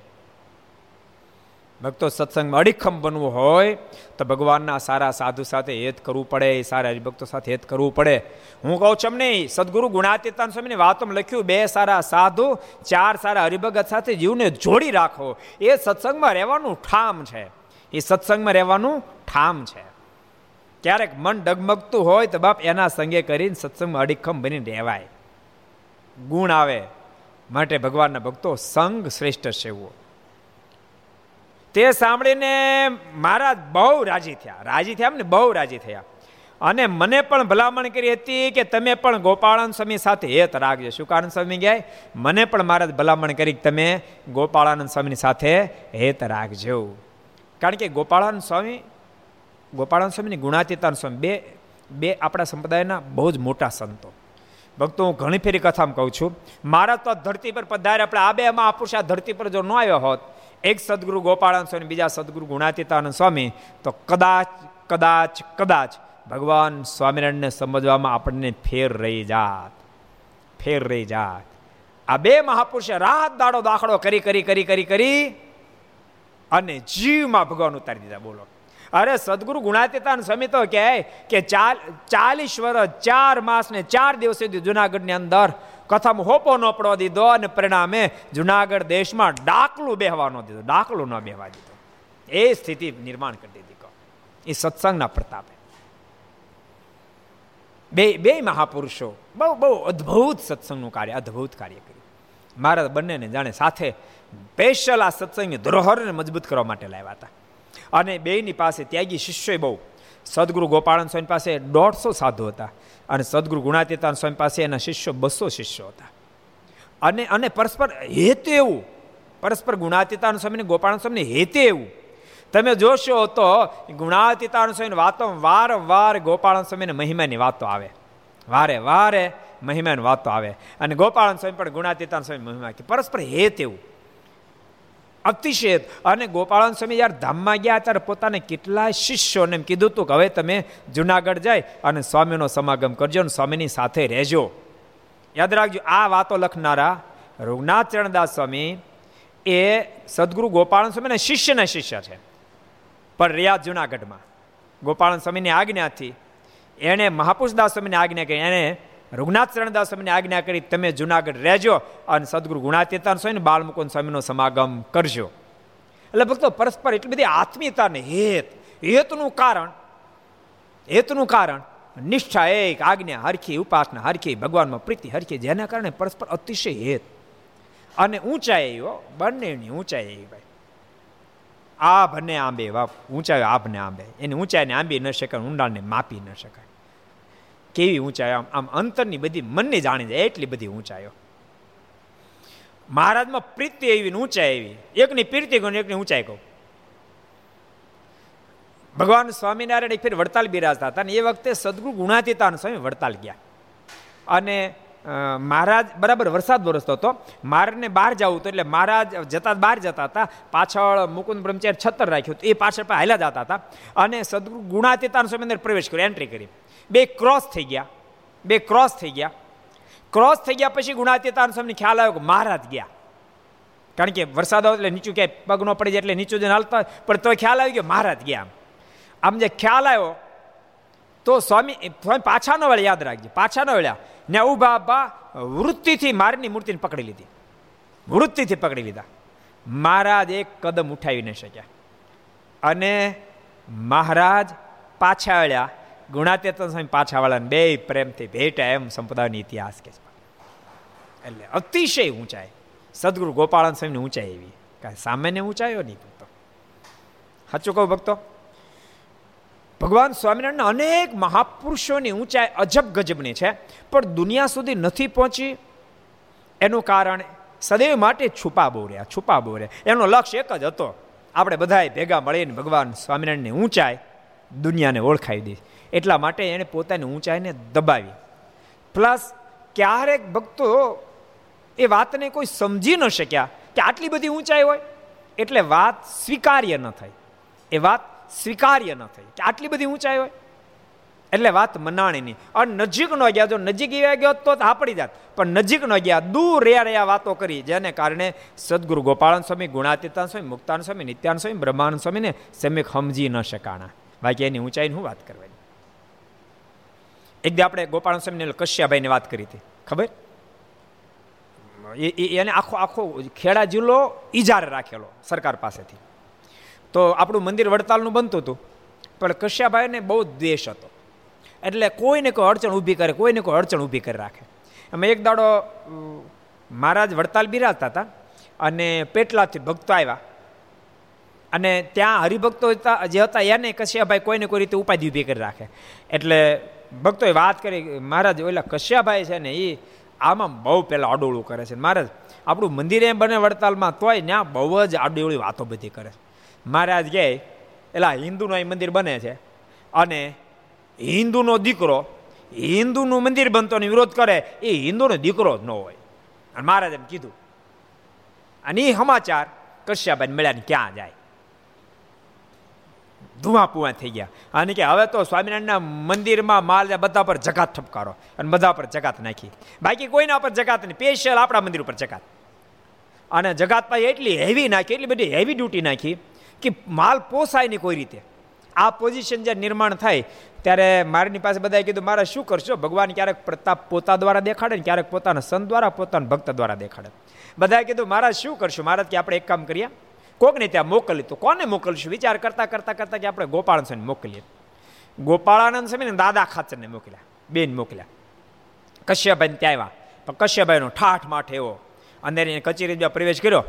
ભક્તો સત્સંગમાં અડીખમ બનવું હોય, તો ભગવાનના સારા સાધુ સાથે હેત કરવું પડે સારા હરિભક્તો સાથે હેત કરવું પડે. હું કહું છું નહીં, સદગુરુ ગુણાતીતાન સ્વામીની વાતોમાં લખ્યું, બે સારા સાધુ, ચાર સારા હરિભગત સાથે જીવને જોડી રાખો. એ સત્સંગમાં રહેવાનું ઠામ છે. એ સત્સંગમાં રહેવાનું ઠામ છે. ક્યારેક મન ડગમગતું હોય, તો બાપ એના સંગે કરીને સત્સંગમાં અડીખમ બનીને રહેવાય. ગુણ આવે. માટે ભગવાનના ભક્તો સંગ શ્રેષ્ઠ એવો. તે સાંભળીને મહારાજ બહુ રાજી થયા. રાજી થયા ને? બહુ રાજી થયા. અને મને પણ ભલામણ કરી હતી કે તમે પણ ગોપાળાન સ્વામી સાથે હેત રાખજો. શુકાનંદ સ્વામી ગયા? મને પણ મહારાજ ભલામણ કરી કે તમે ગોપાળાનંદ સ્વામીની સાથે હેત રાખજો. કારણ કે ગોપાળાનંદ સ્વામી, ગોપાળાનંદ સ્વામીની ગુણાતીતાન સ્વામી, બે બે આપણા સંપ્રદાયના બહુ જ મોટા સંતો. ભક્તો, હું ઘણી ફેરી કથામાં કહું છું. મારા તો ધરતી પર પધારે આપણે આ બે મહાપુરુષ આ ધરતી પર જો ન આવ્યો હોત એક સદગુરુ ગોપાળાનંદ સ્વામી, બીજા સદગુરુ ગુણાતીતાનંદ સ્વામી, તો કદાચ કદાચ કદાચ ભગવાન સ્વામિનારાયણને સમજવામાં આપણને ફેર રહી જાત. ફેર રહી જાત. આ બે મહાપુરુષે રાત દાડો દાખલો કરી કરી કરી કરી કરી અને જીવમાં ભગવાન ઉતારી દીધા. બોલો. અરે સદગુરુ ગુણાતીતાન સ્વામી તો કહે કે ચાલ, ચાલીસ વર્ષ ચાર માસ ને ચાર દિવસ સુધી જુનાગઢની અંદર કથામાં હોપો ન પડવા દીધો અને પરિણામે જુનાગઢ દેશમાં ડાકલું બેહવા ન દીધું. ડાકલું ન બેહવા દીધું. એ સ્થિતિ નિર્માણ કરી દીધી કહો. એ સત્સંગના પ્રતાપે. બે બે મહાપુરુષો બહુ બહુ અદ્ભુત સત્સંગનું કાર્ય, અદ્ભુત કાર્ય કર્યું. મારા બંનેને જાણે સાથે સ્પેશિયલ આ સત્સંગની ધરોહરને મજબૂત કરવા માટે લાવ્યા હતા. અને બેની પાસે ત્યાગી શિષ્યોય બહુ સદગુરુ ગોપાળન સ્વામી પાસે દોઢસો સાધુ હતા અને સદગુરુ ગુણાતીતાન સ્વામી પાસે એના શિષ્યો બસો શિષ્યો હતા. અને અને પરસ્પર હેતુ એવું. પરસ્પર ગુણાતીતાન સ્વામીને ગોપાળન સ્વામીને હેતે એવું. તમે જોશો તો ગુણાતીતાન સ્વામીની વાતો વારંવાર ગોપાળન સ્વામીને મહિમાની વાતો આવે. વારે વારે મહિમાની વાતો આવે. અને ગોપાળન સ્વામી પણ ગુણાતીતાન સ્વામી મહિમા પરસ્પર હેત એવું. અતિશય. અને ગોપાળન સ્વામી જ્યારે ધામમાં ગયા ત્યારે પોતાને કેટલા શિષ્યોને એમ કીધું હતું કે હવે તમે જુનાગઢ જાય અને સ્વામીનો સમાગમ કરજો અને સ્વામીની સાથે રહેજો. યાદ રાખજો, આ વાતો લખનારા રઘુનાથ ચરણદાસ સ્વામી એ સદગુરુ ગોપાળન સ્વામીના શિષ્યના શિષ્ય છે. પણ રહ્યા જુનાગઢમાં. ગોપાળન સ્વામીની આજ્ઞાથી. એણે મહાપુરુષદાસ સ્વામીની આજ્ઞા કરી એણે રઘુનાથ ચરણદાસ સ્વામીની આજ્ઞા કરી, તમે જુનાગઢ રહેજો અને સદગુરુ ગુણાતીતાન સ્વામી બાલમુકુંદ સ્વામીનો સમાગમ કરજો. એટલે ભક્તો, પરસ્પર એટલી બધી આત્મીયતા ને હેત, હેતનું કારણ હેતનું કારણ, નિષ્ઠા એક, આજ્ઞા હરખી, ઉપાસના હરખી, ભગવાનમાં પ્રીતિ હરખી, જેના કારણે પરસ્પર અતિશય હેત. અને ઊંચાઈ બંનેની ઊંચાઈ ભાઈ. આ ભને આંબે બાપ ઊંચાઈ આભને આંબે. એની ઊંચાઈને આંબી ન શકાય, ઊંડાણને માપી ન શકાય. કેવી ઊંચાઈ? આમ આમ અંતરની બધી મનને જાણી જાય, એટલી બધી ઊંચાઈઓ. મહારાજમાં પ્રીતિ એવી ઊંચાઈ એવી. એકની પ્રીતિ કહું એકની ઊંચાઈ કહું. ભગવાન સ્વામિનારાયણ એક ફેર વડતાલ બિરાજતા હતા અને એ વખતે સદગુરુ ગુણાતીતાન સ્વામી વડતાલ ગયા. અને મહારાજ, બરાબર વરસાદ વરસતો હતો. મારાને બહાર જવું હતું એટલે મહારાજ જતા બહાર જતા હતા. પાછળ મુકુંદ બ્રહ્મચારી છત્તર રાખ્યું એ પાછળ હાલ્યા જતા હતા. અને સદગુરુ ગુણાતીતાન સ્વામી અંદર પ્રવેશ કર્યો એન્ટ્રી કરી. બે ક્રોસ થઈ ગયા. બે ક્રોસ થઈ ગયા. ક્રોસ થઈ ગયા પછી ગુણાતીતાન સ્વામીને ખ્યાલ આવ્યો કે મહારાજ ગયા. કારણ કે વરસાદ આવે એટલે નીચું ક્યાંય પગ ન પડી જાય એટલે નીચું જઈને હાલતા પણ તો ખ્યાલ આવ્યો કે મહારાજ ગયા આમ. જે ખ્યાલ આવ્યો, તો સ્વામી સ્વામી પાછા ન વળ્યા યાદ રાખજો પાછા ન વળ્યા. ને ઊભા બા વૃત્તિથી મારની મૂર્તિને પકડી લીધી. વૃત્તિથી પકડી લીધા. મહારાજ એક કદમ ઉઠાવી ન શક્યા. અને મહારાજ પાછા વળ્યા. ગુણાતીતન સ્વામી પાછા વાળાને બે પ્રેમથી ભેટા એમ સંપ્રદાયનો ઇતિહાસ કે એટલે અતિશય ઊંચાઈ. સદગુરુ ગોપાળન સ્વામીની ઊંચાઈ એવી. કાંઈ સામાન્ય ઊંચાઈઓ નહીં ભક્તો સાચું કહું ભક્તો? ભગવાન સ્વામિનારાયણના અનેક મહાપુરુષોની ઊંચાઈ અજબ ગજબની છે, પણ દુનિયા સુધી નથી પહોંચી. એનું કારણ સદૈવ માટે છુપા બોર્યા છુપા બોર્યા એનો લક્ષ્ય એક જ હતો. આપણે બધાએ ભેગા મળીને ભગવાન સ્વામિનારાયણની ઊંચાઈ દુનિયાને ઓળખાવી દીધી એટલા માટે એણે પોતાની ઊંચાઈને દબાવી. પ્લસ ક્યારેક ભક્તો એ વાતને કોઈ સમજી ન શક્યા કે આટલી બધી ઊંચાઈ હોય, એટલે વાત સ્વીકાર્ય ન થઈ. એ વાત સ્વીકાર્ય ન થઈ કે આટલી બધી ઊંચાઈ હોય. એટલે વાત મનાણી નહીં. અને નજીક ન ગયા, જો નજીક એવા ગયો તો આપડી જાત. પણ નજીક ન ગયા, દૂર રહ્યા રહ્યા વાતો કરી. જેને કારણે સદગુરુ ગોપાળન સ્વામી ગુણાતીતાન સ્વામી મુક્તાન સ્વામી નિત્યાન સ્વામી, બ્રહ્માનંદ સ્વામીને સમ્યક સમજી ન શકાણા. બાકી એની ઊંચાઈની હું વાત કરવાની. એક દી આપણે ગોપાલ સ્વામીને કશ્યાભાઈને વાત કરી હતી. ખબર? એને આખો આખો ખેડા જિલ્લો ઈજારે રાખેલો સરકાર પાસેથી. તો આપણું મંદિર વડતાલનું બનતું હતું. પણ કશ્યાભાઈને બહુ દ્વેષ હતો. એટલે કોઈને કોઈ અડચણ ઊભી કરે, કોઈને કોઈ અડચણ ઊભી કરી રાખે. અમે એક દાડો મહારાજ વડતાલ બિરાજતા હતા અને પેટલાથી ભક્તો આવ્યા. અને ત્યાં હરિભક્તો જે હતા એને કશ્યાભાઈ કોઈને કોઈ રીતે ઉપાધિ ઊભી કરી રાખે. એટલે ભક્તોએ વાત કરી, મહારાજ, ઓલા કશ્યાભાઈ છે ને એ આમાં બહુ પહેલાં અડોળું કરે છે. મહારાજ, આપણું મંદિર એમ બને વડતાલમાં તોય ત્યાં બહુ જ આડોળી વાતો બધી કરે મહારાજ કહે, એલા, હિન્દુનું અહીં મંદિર બને છે અને હિન્દુનો દીકરો, હિન્દુનું મંદિર બનતો વિરોધ કરે, એ હિન્દુનો દીકરો જ ન હોય. અને મહારાજ એમ કીધું. અને એ સમાચાર કશ્યાભાઈ મળ્યા ક્યાં જાય? ધુઆ પુઆ થઈ ગયા. અને કે હવે તો સ્વામિનારાયણના મંદિરમાં માલ બધા પર જકાત ઠપકારો અને બધા પર જકાત નાખી. બાકી કોઈના પર જકાત નહીં. સ્પેશિયલ આપણા મંદિર ઉપર જકાત અને જગાત પાસે એટલી હેવી નાખી, એટલી બધી હેવી ડ્યુટી નાખી કે માલ પોસાય નહીં કોઈ રીતે. આ પોઝિશન જ્યારે નિર્માણ થાય, ત્યારે મારની પાસે બધાએ કીધું, મારે શું કરશો? ભગવાન ક્યારેક પ્રતાપ પોતા દ્વારા દેખાડે ને ક્યારેક પોતાના સંત દ્વારા, પોતાના ભક્ત દ્વારા દેખાડે. બધાએ કીધું, મારા શું કરશું? મહારાજ કે આપણે એક કામ કરીએ. કોકને ત્યાં મોકલી, તો કોને મોકલશું? વિચાર કરતા કરતા કરતા કે આપણે ગોપાળન સ્વામી મોકલીએ. ગોપાળાનંદ સ્વામીને દાદા ખાચરને મોકલ્યા, બેન મોકલ્યા. કશ્યભાઈને ત્યાં આવ્યા. પણ કશ્યભાઈનો ઠાઠ માઠ એવો. અંદર એને કચેરી જ્યાં પ્રવેશ કર્યો,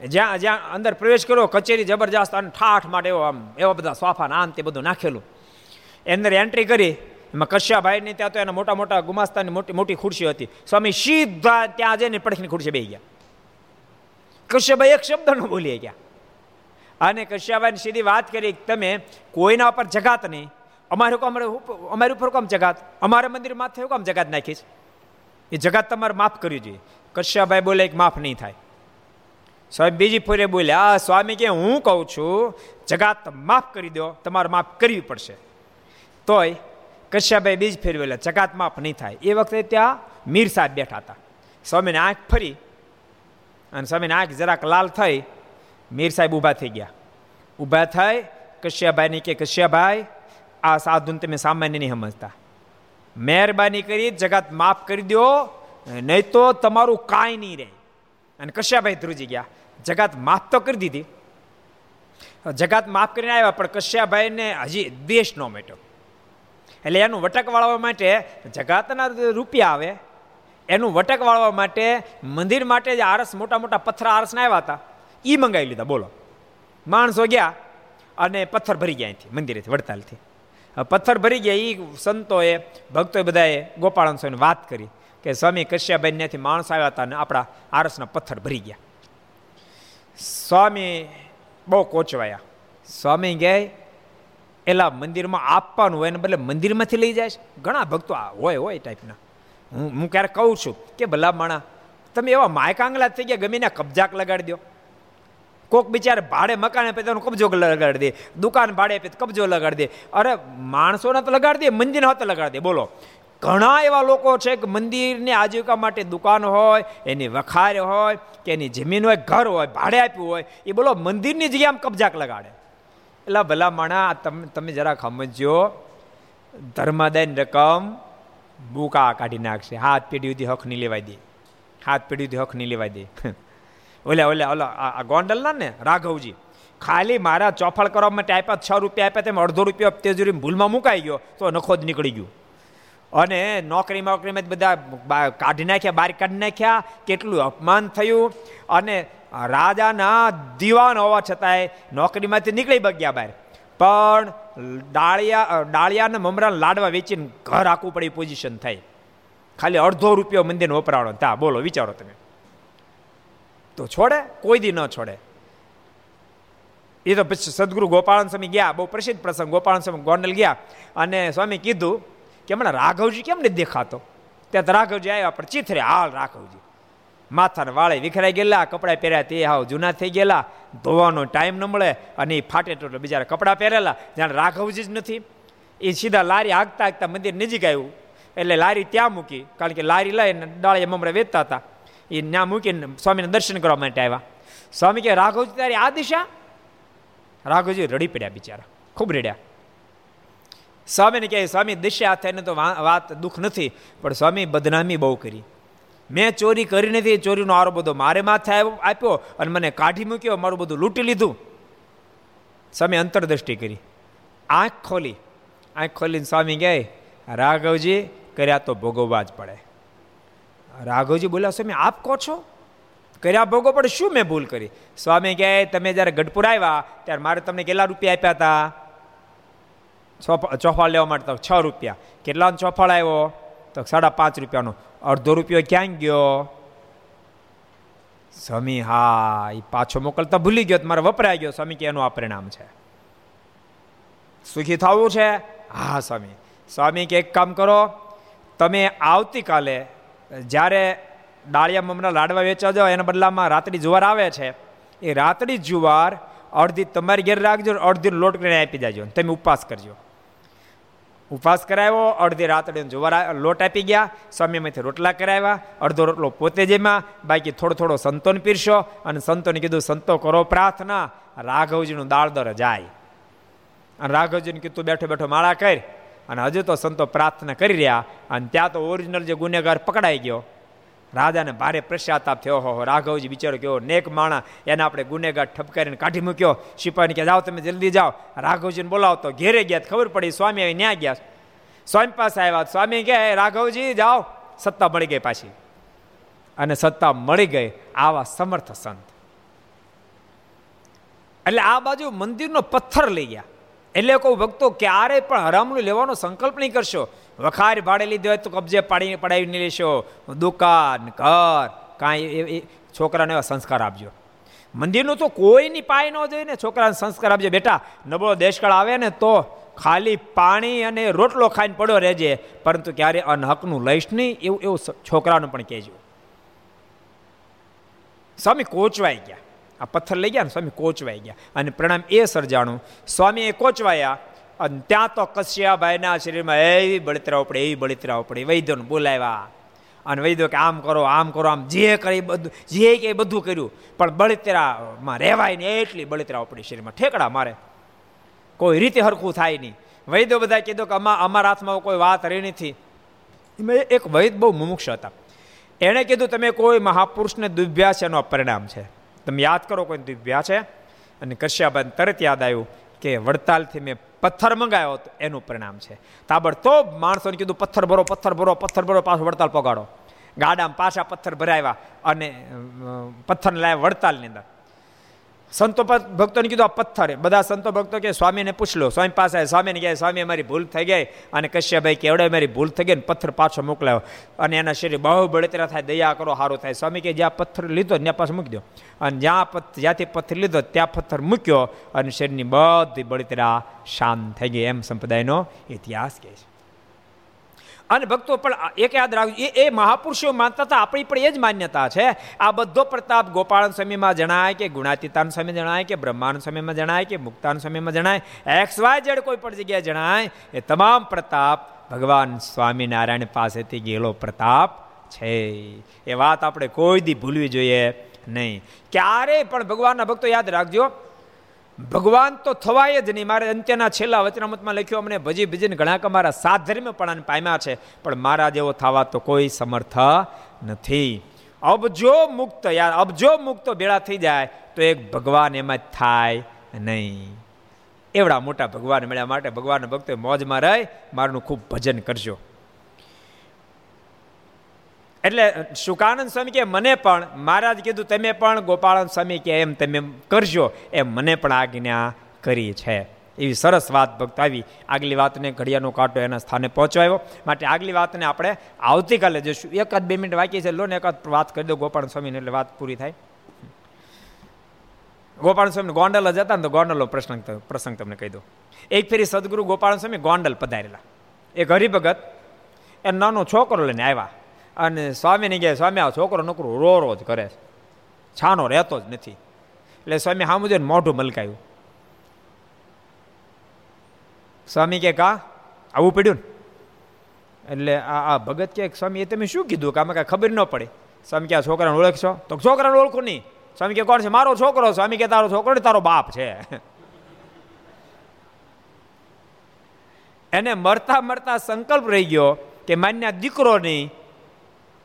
જ્યાં જ્યાં અંદર પ્રવેશ કર્યો, કચેરી જબરજસ્ત અને ઠાઠ માટે એવો આમ, એવા બધા સોફાને આમ તે બધું નાખેલું. અંદર એન્ટ્રી કરી, એમાં કશ્યાભાઈની ત્યાં તો એના મોટા મોટા ગુમાસ્તાની મોટી મોટી ખુરશી હતી. સ્વામી સીધા ત્યાં જઈને પડખીની ખુરશી બેસી ગયા. કશ્યપભાઈ એક શબ્દ ન બોલી ગયા. અને કશ્યપભાઈ સીધી વાત કરી, તમે કોઈના ઉપર જગાત નહીં. અમારે અમારે અમારી ઉપર કોમ જગાત. અમારા મંદિર માથે કોમ જગાત નાખીશ. એ જગાત તમારે માફ કરવી જોઈએ. કશ્યપભાઈ બોલે, એક માફ નહીં થાય. સ્વામી બીજી ફોરે બોલ્યા સ્વામી કે, હું કહું છું, જગાત માફ કરી દો, તમારે માફ કરવી પડશે. તોય કશ્યાભાઈ બીજ ફેરવેલા, જગાત માફ નહીં થાય. એ વખતે ત્યાં મીર સાહેબ બેઠા હતા. સ્વામીને આંખ ફરી અને સ્વામીને આંખ જરાક લાલ થઈ, મીર સાહેબ ઊભા થઈ ગયા. ઊભા થઈ કશ્યાભાઈની કે કશ્યાભાઈ આ સાધુને તમે સામાન્ય નહીં સમજતા. મહેરબાની કરી જગત માફ કરી દો, નહીં તો તમારું કાંઈ નહીં રહે. અને કશ્યાભાઈ ધ્રુજી ગયા. જગત માફ તો કરી દીધી. જગત માફ કરીને આવ્યા, પણ કશ્યાભાઈને હજી દેશ ન મેટ્યો. એટલે એનું વટક વાળવા માટે જગાતના રૂપિયા આવે એનું વટક વાળવા માટે, મંદિર માટે જે આરસ, મોટા મોટા પથ્થર આરસના આવ્યા હતા. એ મંગાવી લીધા, બોલો. માણસો ગયા અને પથ્થર ભરી ગયા અહીંથી, મંદિરેથી, વડતાલથી. પથ્થર ભરી ગયા એ સંતોએ, ભક્તોએ બધાએ ગોપાળન સ્વામીને વાત કરી કે, સ્વામી કશ્યાભાઈ ત્યાંથી માણસ આવ્યા હતા અને આપણા આરસના પથ્થર ભરી ગયા. સ્વામી બહુ કોચવાયા. સ્વામી ગયા એલા મંદિરમાં આપવાનું હોય ને બદલે મંદિરમાંથી લઈ જાય ઘણા ભક્તો હોય હોય ટાઈપના. હું હું ક્યારેક કહું છું કે ભલા માણા તમે એવા માયકાંગલા થઈ ગયા, ગમે કબજાક લગાડી દો. કોક બિચારે ભાડે મકાન આપે તેનો કબજો લગાડી દે, દુકાન ભાડે આપે કબજો લગાડી દે. અરે, માણસોને તો લગાડી દે, મંદિરને હાથ લગાડી દે, બોલો. ઘણા એવા લોકો છે કે મંદિરની આજીવિકા માટે દુકાન હોય, એની વખાર હોય, કે એની જમીન હોય, ઘર હોય, ભાડે આપ્યું હોય, એ બોલો મંદિરની જગ્યામાં કબજાક લગાડે. એટલે ભલા માણા તમે તમે જરાક સમજો ધર્માદાયની રકમ બુકા કાઢી નાખશે. હાથ પેઢી સુધી હક નહીં લેવાય દે. હાથ પેઢી સુધી હક નહીં લેવાય દે. ઓલે ઓલે, ઓલા, આ ગોંડલના ને રાઘવજી. ખાલી મારા ચોફળ કરવા માટે આપ્યા, છ રૂપિયા આપ્યા, તેમ અડધો રૂપિયા તેજુરી ભૂલમાં મુકાઈ ગયો, તો નખો જ નીકળી ગયું. અને નોકરી નોકરીમાં બધા કાઢી નાખ્યા, બહાર કાઢી નાખ્યા, કેટલું અપમાન થયું. અને રાજાના દીવાન હોવા છતાંય નોકરીમાંથી નીકળી બગ્યા બહાર. પણ ડાળિયા ડાળિયાને મમરા લાડવા વેચીને ઘર આખું પડે પોઝિશન થાય ખાલી અડધો રૂપિયો મંદિરને વપરાવાનો. તા, બોલો, વિચારો તમે. તો છોડે? કોઈ દી ન છોડે. એ તો પછી સદગુરુ ગોપાળન સ્વામી ગયા, બહુ પ્રસિદ્ધ પ્રસંગ. ગોપાળન સ્વામી ગોંડલ ગયા અને સ્વામી કીધું કે, હમણાં રાઘવજી કેમ નથી દેખાતો? ત્યાં રાઘવજી આવ્યા, પણ ચીથરે, હાલ રાઘવજી માથાના વાળે વિખરાઈ ગયેલા, કપડાં પહેર્યા તે હાવ જૂના થઈ ગયેલા, ધોવાનો ટાઈમ ન મળે અને એ ફાટે તો બિચારા કપડાં પહેરેલા. જાણે રાઘવજી જ નથી. એ સીધા લારી આગતા હાંકતા મંદિર નજીક આવ્યું. એટલે લારી ત્યાં મૂકી, કારણ કે લારી લઈને ડાળે મમરા વેચતા હતા. એ ત્યાં મૂકીને સ્વામીને દર્શન કરવા માટે આવ્યા. સ્વામી કે રાઘવજી, તારી આ દિશા? રાઘવજી રડી પડ્યા બિચારા. ખૂબ રડ્યા. સ્વામીને કહે, સ્વામી, દિશા થઈને તો વાત દુઃખ નથી, પણ સ્વામી બદનામી બહુ કરી. મેં ચોરી કરી નથી ચોરીનો આરો બધો મારે માથે આપ્યો અને મને કાઢી મૂક્યો, મારું બધું લૂંટી લીધું. સ્વામી અંતરદ્રષ્ટિ કરી. આંખ ખોલી. આંખ ખોલીને સ્વામી ગયા રાઘવજી, કર્યા તો ભોગવવા જ પડે. રાઘવજી બોલ્યા, સ્વામી, આપ કહો છો? કર્યા ભોગો પડે, શું મેં ભૂલ કરી? સ્વામી કહે, તમે જ્યારે ગઢપુર આવ્યા, ત્યારે મારે તમને કેટલા રૂપિયા આપ્યા હતા ચોફાળ લેવા માટે છ રૂપિયા. કેટલાનો ચોફાળ આવ્યો? તો સાડા પાંચ રૂપિયાનો. અડધો રૂપિયો ક્યાં ગયો? સ્વામી, હા એ પાછો મોકલતા ભૂલી ગયો મારે વપરાઈ ગયો. સ્વામી, કે એનું આ પરિણામ છે. સુખી થવું છે? હા, સ્વામી. સ્વામી, કે એક કામ કરો, તમે આવતીકાલે જ્યારે ડાળિયા મમરા લાડવા વેચવા જાઓ, એના બદલામાં રાત્રિ જુવાર આવે છે. એ રાત્રિ જુવાર અડધી તમારી ઘેર રાખજો અડધી લોટ કરીને આપી દેજો તમે ઉપવાસ કરજો. ઉપવાસ કરાવ્યો, અડધી રાતડી જુવાર લોટ આપી ગયા સ્વામીમાંથી રોટલા કરાવ્યા, અડધો રોટલો પોતે જેમાં, બાકી થોડો થોડો સંતોને પીરશો અને સંતોને કીધું, સંતો કરો પ્રાર્થના. રાઘવજીનું દાળદર જાય. અને રાઘવજીને કીધું બેઠો બેઠો માળા કરી. અને હજુ તો સંતો પ્રાર્થના કરી રહ્યા, અને ત્યાં તો ઓરિજિનલ જે ગુનેગાર પકડાઈ ગયો રાજાને ભારે પશ્ચાતાપ થયો. હો રાઘવજી બિચારો કેવો નેક માણા. એને આપણે ગુનેગાર ઠપકારીને કાઢી મૂક્યો. સિપાહીને કે જાઓ તમે જલ્દી જાઓ. રાઘવજીને બોલાવો તો ઘેરે ગયા ખબર પડી? સ્વામી આવી ન્યા ગયા સ્વામી પાસે આવ્યા. સ્વામી કહે રાઘવજી, જાઓ. સત્તા મળી ગઈ પાછી. અને સત્તા મળી ગઈ આવા સમર્થ સંત. એટલે આ બાજુ મંદિરનો પથ્થર લઈ ગયા. એટલે કહું, ભક્તો ક્યારેય પણ હરામનું લેવાનો સંકલ્પ નહીં કરશો. વખાર ભાડે લીધો હોય તો કબજે પાડી પડાવીને લેશો. દુકાન, ઘર, કાંઈ એ છોકરાને એવા સંસ્કાર આપજો. મંદિરનું તો કોઈની પાય ન જોઈએ ને છોકરાને સંસ્કાર આપજો. બેટા, નબળો દેશકાળ આવે ને તો ખાલી પાણી અને રોટલો ખાઈને પડ્યો રહેજે. પરંતુ ક્યારે અનહકનું લઈશ નહીં એવું એવું છોકરાનું પણ કહેજો. સ્વામી, કોચવાઈ ગયા. આ પથ્થર લઈ ગયા ને સ્વામી કોચવાઈ ગયા. અને પ્રણામ એ સર્જાણું. સ્વામી એ કોચવાયા અને ત્યાં તો કશ્યાભાઈના શરીરમાં એવી બળતરા ઉપડે, એવી બળતરા ઉપડે. વૈદ્યોને બોલાવ્યા. અને વૈદ્યો કે, આમ કરો આમ કરો, આમ જે કરી બધું, જે કે બધું કર્યું. પણ બળતરામાં રહેવાય ને એટલી બળતરા ઉપડી શરીરમાં. ઠેકડા મારે. કોઈ રીતે હરખું થાય નહીં. વૈદ્યો બધા કીધું કે અમારા હાથમાં કોઈ વાત રહી નથી. એમાં એક વૈદ બહુ મુમુક્ષ હતા. એણે કીધું, તમે કોઈ મહાપુરુષને દુભ્યા છે એનો પરિણામ છે. તમે યાદ કરો કોઈ દિવ્યા છે? અને કશ્યાબાન તરત યાદ આવ્યું કે વડતાલથી મેં પથ્થર મંગાવ્યો તો એનું પરિણામ છે. તાબડતોબ માણસોને કીધું, પથ્થર ભરો પથ્થર ભરો પથ્થર ભરો, પાછો વડતાલ પગાડો. ગાડામાં પાછા પથ્થર ભરાવ્યા અને પથ્થરને લાવ્યા વડતાલની અંદર. સંતો ભક્તોને કીધું, આ પથ્થર બધા સંતો ભક્તો કે સ્વામીને પૂછ લો. સ્વામી પાસે સ્વામીને કહે, સ્વામી અમારી ભૂલ થઈ ગઈ. અને કશ્યભાઈ કેવડે મારી ભૂલ થઈ ગઈ ને પથ્થર પાછો મોકલાયો. અને એના શરીર બહુ બળતરા થાય, દયા કરો, સારું થાય. સ્વામી કે જ્યાં પથ્થર લીધો ત્યાં પાછો મૂકી દો અને જ્યાં જ્યાંથી પથ્થર લીધો, ત્યાં પથ્થર મૂક્યો અને શરીરની બધી બળતરા શાંત થઈ ગઈ. એમ સંપ્રદાયનો ઇતિહાસ કહે છે. અને ભક્તો પણ એક યાદ રાખજો, એ એ મહાપુરુષો માનતા હતા, આપણી પણ એ જ માન્યતા છે. આ બધો પ્રતાપ ગોપાળન સ્વામીમાં જણાય કે ગુણાતીતાન સ્વામી જણાય કે બ્રહ્માનંદ સ્વામીમાં જણાય કે મુક્તાન સ્વામીમાં જણાય. એક્સ વાય જેડ કોઈ પણ જગ્યાએ જણાય, એ તમામ પ્રતાપ ભગવાન સ્વામિનારાયણ પાસેથી ગયેલો પ્રતાપ છે. એ વાત આપણે કોઈ દી ભૂલવી જોઈએ નહીં. ક્યારેય પણ ભગવાનના ભક્તો યાદ રાખજો ભગવાન તો થવાય જ નહીં. મારે અંત્યના છેલ્લા વચનામતમાં લખ્યું, અમને ભજી ભજીને ઘણા મારા સાત ધર્મ પણ પામ્યા છે, પણ મારા જેવો થવા તો કોઈ સમર્થ નથી. અબજો મુક્ત યાર અબજો મુક્ત બેળા થઈ જાય, તો એક ભગવાન એમાં જ થાય નહીં. એવડા મોટા ભગવાન મળ્યા માટે ભગવાન ભક્તો મોજમાં રહી મારું ખૂબ ભજન કરજો. એટલે સુકાનંદ સ્વામી કે મને પણ, મહારાજ કીધું, તમે પણ ગોપાળાનંદ સ્વામી કે એમ તમે કરજો. એમ મને પણ આજ્ઞા કરી છે. એવી સરસ વાત ભક્ત આવી. આગલી વાતને ઘડિયાળનો કાંટો એના સ્થાને પહોંચવાયો. માટે આગલી વાતને આપણે આવતીકાલે જશું. એકાદ બે મિનિટ વાંકી છે. લો ને એકાદ વાત કરી દો ગોપાલ સ્વામીને, એટલે વાત પૂરી થાય. ગોપાલ સ્વામી ગોંડલ જ હતા ને, તો ગોંડલનો પ્રસંગ પ્રસંગ તમને કહી દો એક ફેરી સદગુરુ ગોપાલ સ્વામી ગોંડલ પધારેલા. એક હરિભગત એ નાનો છોકરો લઈને આવ્યા. અને સ્વામીને કહે, સ્વામી, આ છોકરો નોકરો રો રો જ કરે છાનો રહેતો જ નથી. એટલે સ્વામી સામું જોઈને મોઢું મલકાયું. સ્વામી કે, કા? આવું પડ્યું ને? એટલે આ આ ભગત કે, સ્વામી, એ તમે શું કીધું? કે આમાં કાંઈ ખબર ન પડે. સ્વામી કે, આ છોકરાને ઓળખશો? તો છોકરાને ઓળખું નહીં. સ્વામી કે, કોણ છે? મારો છોકરો. સ્વામી કે, તારો છોકરો ને તારો બાપ છે. એને મરતા મરતા સંકલ્પ રહી ગયો કે, માન્ય દીકરો નહીં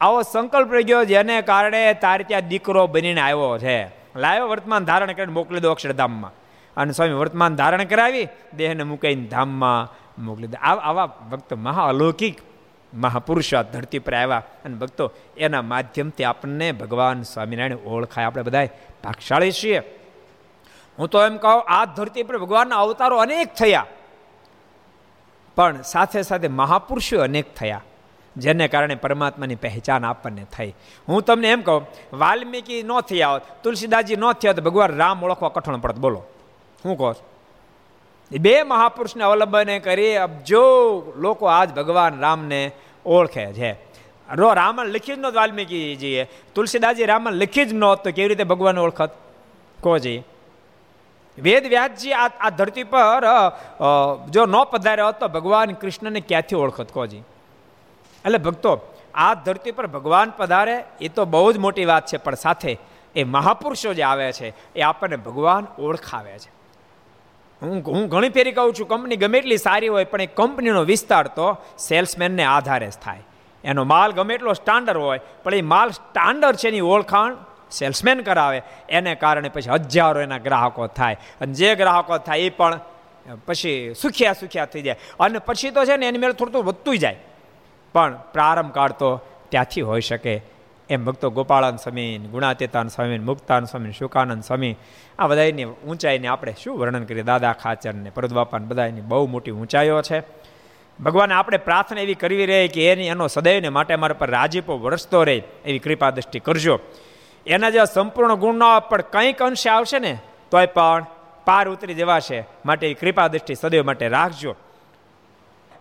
આવો સંકલ્પ રહી ગયો જેને કારણે તારે ત્યાં દીકરો બનીને આવ્યો છે. લાવ્યો વર્તમાન ધારણ કરીને મોકલી દો અક્ષરધામમાં. અને સ્વામી વર્તમાન ધારણ કરાવી, દેહને મૂકીને ધામમાં મોકલી દે. આવા ભક્ત મહા અલૌકિક મહાપુરુષો ધરતી પર આવ્યા. અને ભક્તો, એના માધ્યમથી આપણને ભગવાન સ્વામિનારાયણ ઓળખાય. આપણે બધા ભાગશાળી છીએ. હું તો એમ કહું, આ ધરતી પર ભગવાનના અવતારો અનેક થયા. પણ સાથે સાથે મહાપુરુષો અનેક થયા. જેને કારણે પરમાત્માની પહેચાન આપણને થઈ. હું તમને એમ કહું, વાલ્મીકી ન થયા હોત, તુલસીદાસજી ન થયા તો ભગવાન રામ ઓળખવા કઠણ પડત. બોલો, હું કહો બે મહાપુરુષને અવલંબને કરી જો લોકો આજ ભગવાન રામને ઓળખે છે. રો રામણ લખી જ નહોત વાલ્મીકીજીએ. તુલસીદાસજી રામણ લખી જ નહોત કેવી રીતે ભગવાન ઓળખત? કહો જઈએ વેદ વ્યાસજી આ આ ધરતી પર જો ન પધાર્યો હોત ભગવાન કૃષ્ણને ક્યાંથી ઓળખત? કોજી એટલે ભક્તો, આ ધરતી પર ભગવાન પધારે એ તો બહુ જ મોટી વાત છે, પણ સાથે એ મહાપુરુષો જે આવે છે, એ આપણને ભગવાન ઓળખાવે છે. હું હું ઘણી ફેરી કહું છું, કંપની ગમે એટલી સારી હોય, પણ એ કંપનીનો વિસ્તાર તો સેલ્સમેનને આધારે જ થાય. એનો માલ ગમે એટલો સ્ટાન્ડર્ડ હોય, પણ એ માલ સ્ટાન્ડર્ડ છે એની ઓળખાણ સેલ્સમેન કરાવે, એને કારણે પછી હજારો એના ગ્રાહકો થાય. અને જે ગ્રાહકો થાય એ પણ પછી સુખ્યા સુખ્યા થઈ જાય. અને પછી તો છે ને એની મેળ થોડું વધતું જાય. પણ પ્રારંભ કાળ તો ત્યાંથી હોઈ શકે. એમ ભક્તો ગોપાળાન સ્વામી ગુણાતીતાન સ્વામી મુક્તાન સ્વામી, શુકાનંદ સ્વામી, આ બધાની ઊંચાઈને આપણે શું વર્ણન કરીએ? દાદા ખાચરને પરદબાપાન બધાની બહુ મોટી ઊંચાઈઓ છે. ભગવાન આપણે પ્રાર્થના એવી કરવી રહે કે એની એનો સદૈવને માટે અમારા પર રાજીપો વરસતો રહે એવી કૃપા દ્રષ્ટિ કરજો. એના જેવા સંપૂર્ણ ગુણ ન પણ કંઈક અંશે આવશે ને, તોય પણ પાર ઉતરી જવાશે. માટે એવી કૃપા દ્રષ્ટિ સદૈવ માટે રાખજો.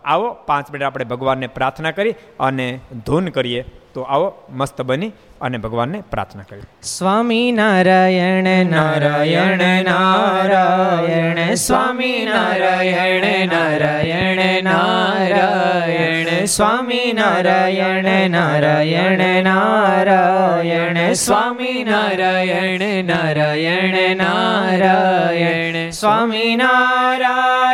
આવો, પાંચ મિનિટ આપણે ભગવાનને પ્રાર્થના કરી અને ધૂન કરીએ. તો આવો, મસ્ત બની અને ભગવાનને પ્રાર્થના કરી. સ્વામી નારાયણ નારાયણ નારાયણ, સ્વામી નારાયણ નારાયણ નારાયણ, સ્વામી નારાયણ નારાયણ નારાયણ, સ્વામી નારાયણ નારાયણ નારાયણ, સ્વામી નારાયણ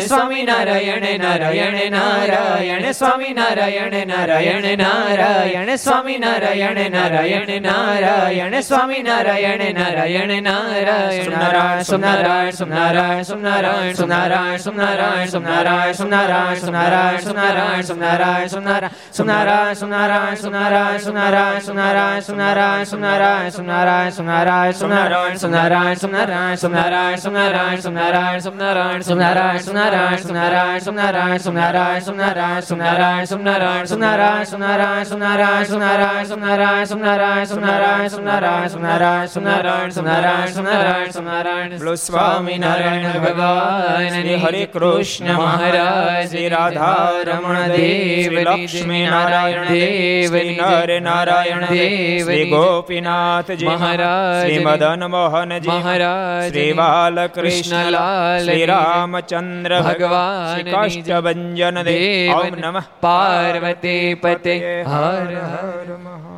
સ્વામી નારાયણ નારાયણ નારાયણ સ્વામી નારાયણ નારાયણ નારાયણ સ્વામી નારાયણ નારાયણ નારાયણ સ્વામી નારાયણ નારાયણ નારાયણ નારાયણ સુનારાયણ સુનારાયણ સુનારાયણ સુનારાયણ સુનારાયણ સુનારાયણ સુનારાયણ સુનારાયણ સુનારાયણ સુનારાયણ સુનારાયણ સુનારાયણ સુનારાયણ સુનારાયણ સુનારાયણ સુનારાયણ સુનારાયણ સુનારાયણ બોલો સ્વામિનારાયણ ભગવાન શ્રી હરે કૃષ્ણ મહારાજ રાધા રમણ દેવ લક્ષ્મી નારાયણ દેવ નર નારાયણ દેવ શ્રી ગોપીનાથજી મહારાજ શ્રી મદન મોહનજી મહારાજ શ્રી બાલકૃષ્ણલાલ શ્રી રામચંદ્ર ભગવાન કાષ્ટભન દેવ ઓમ નમઃ પાર્વતી પતે હર હર મહા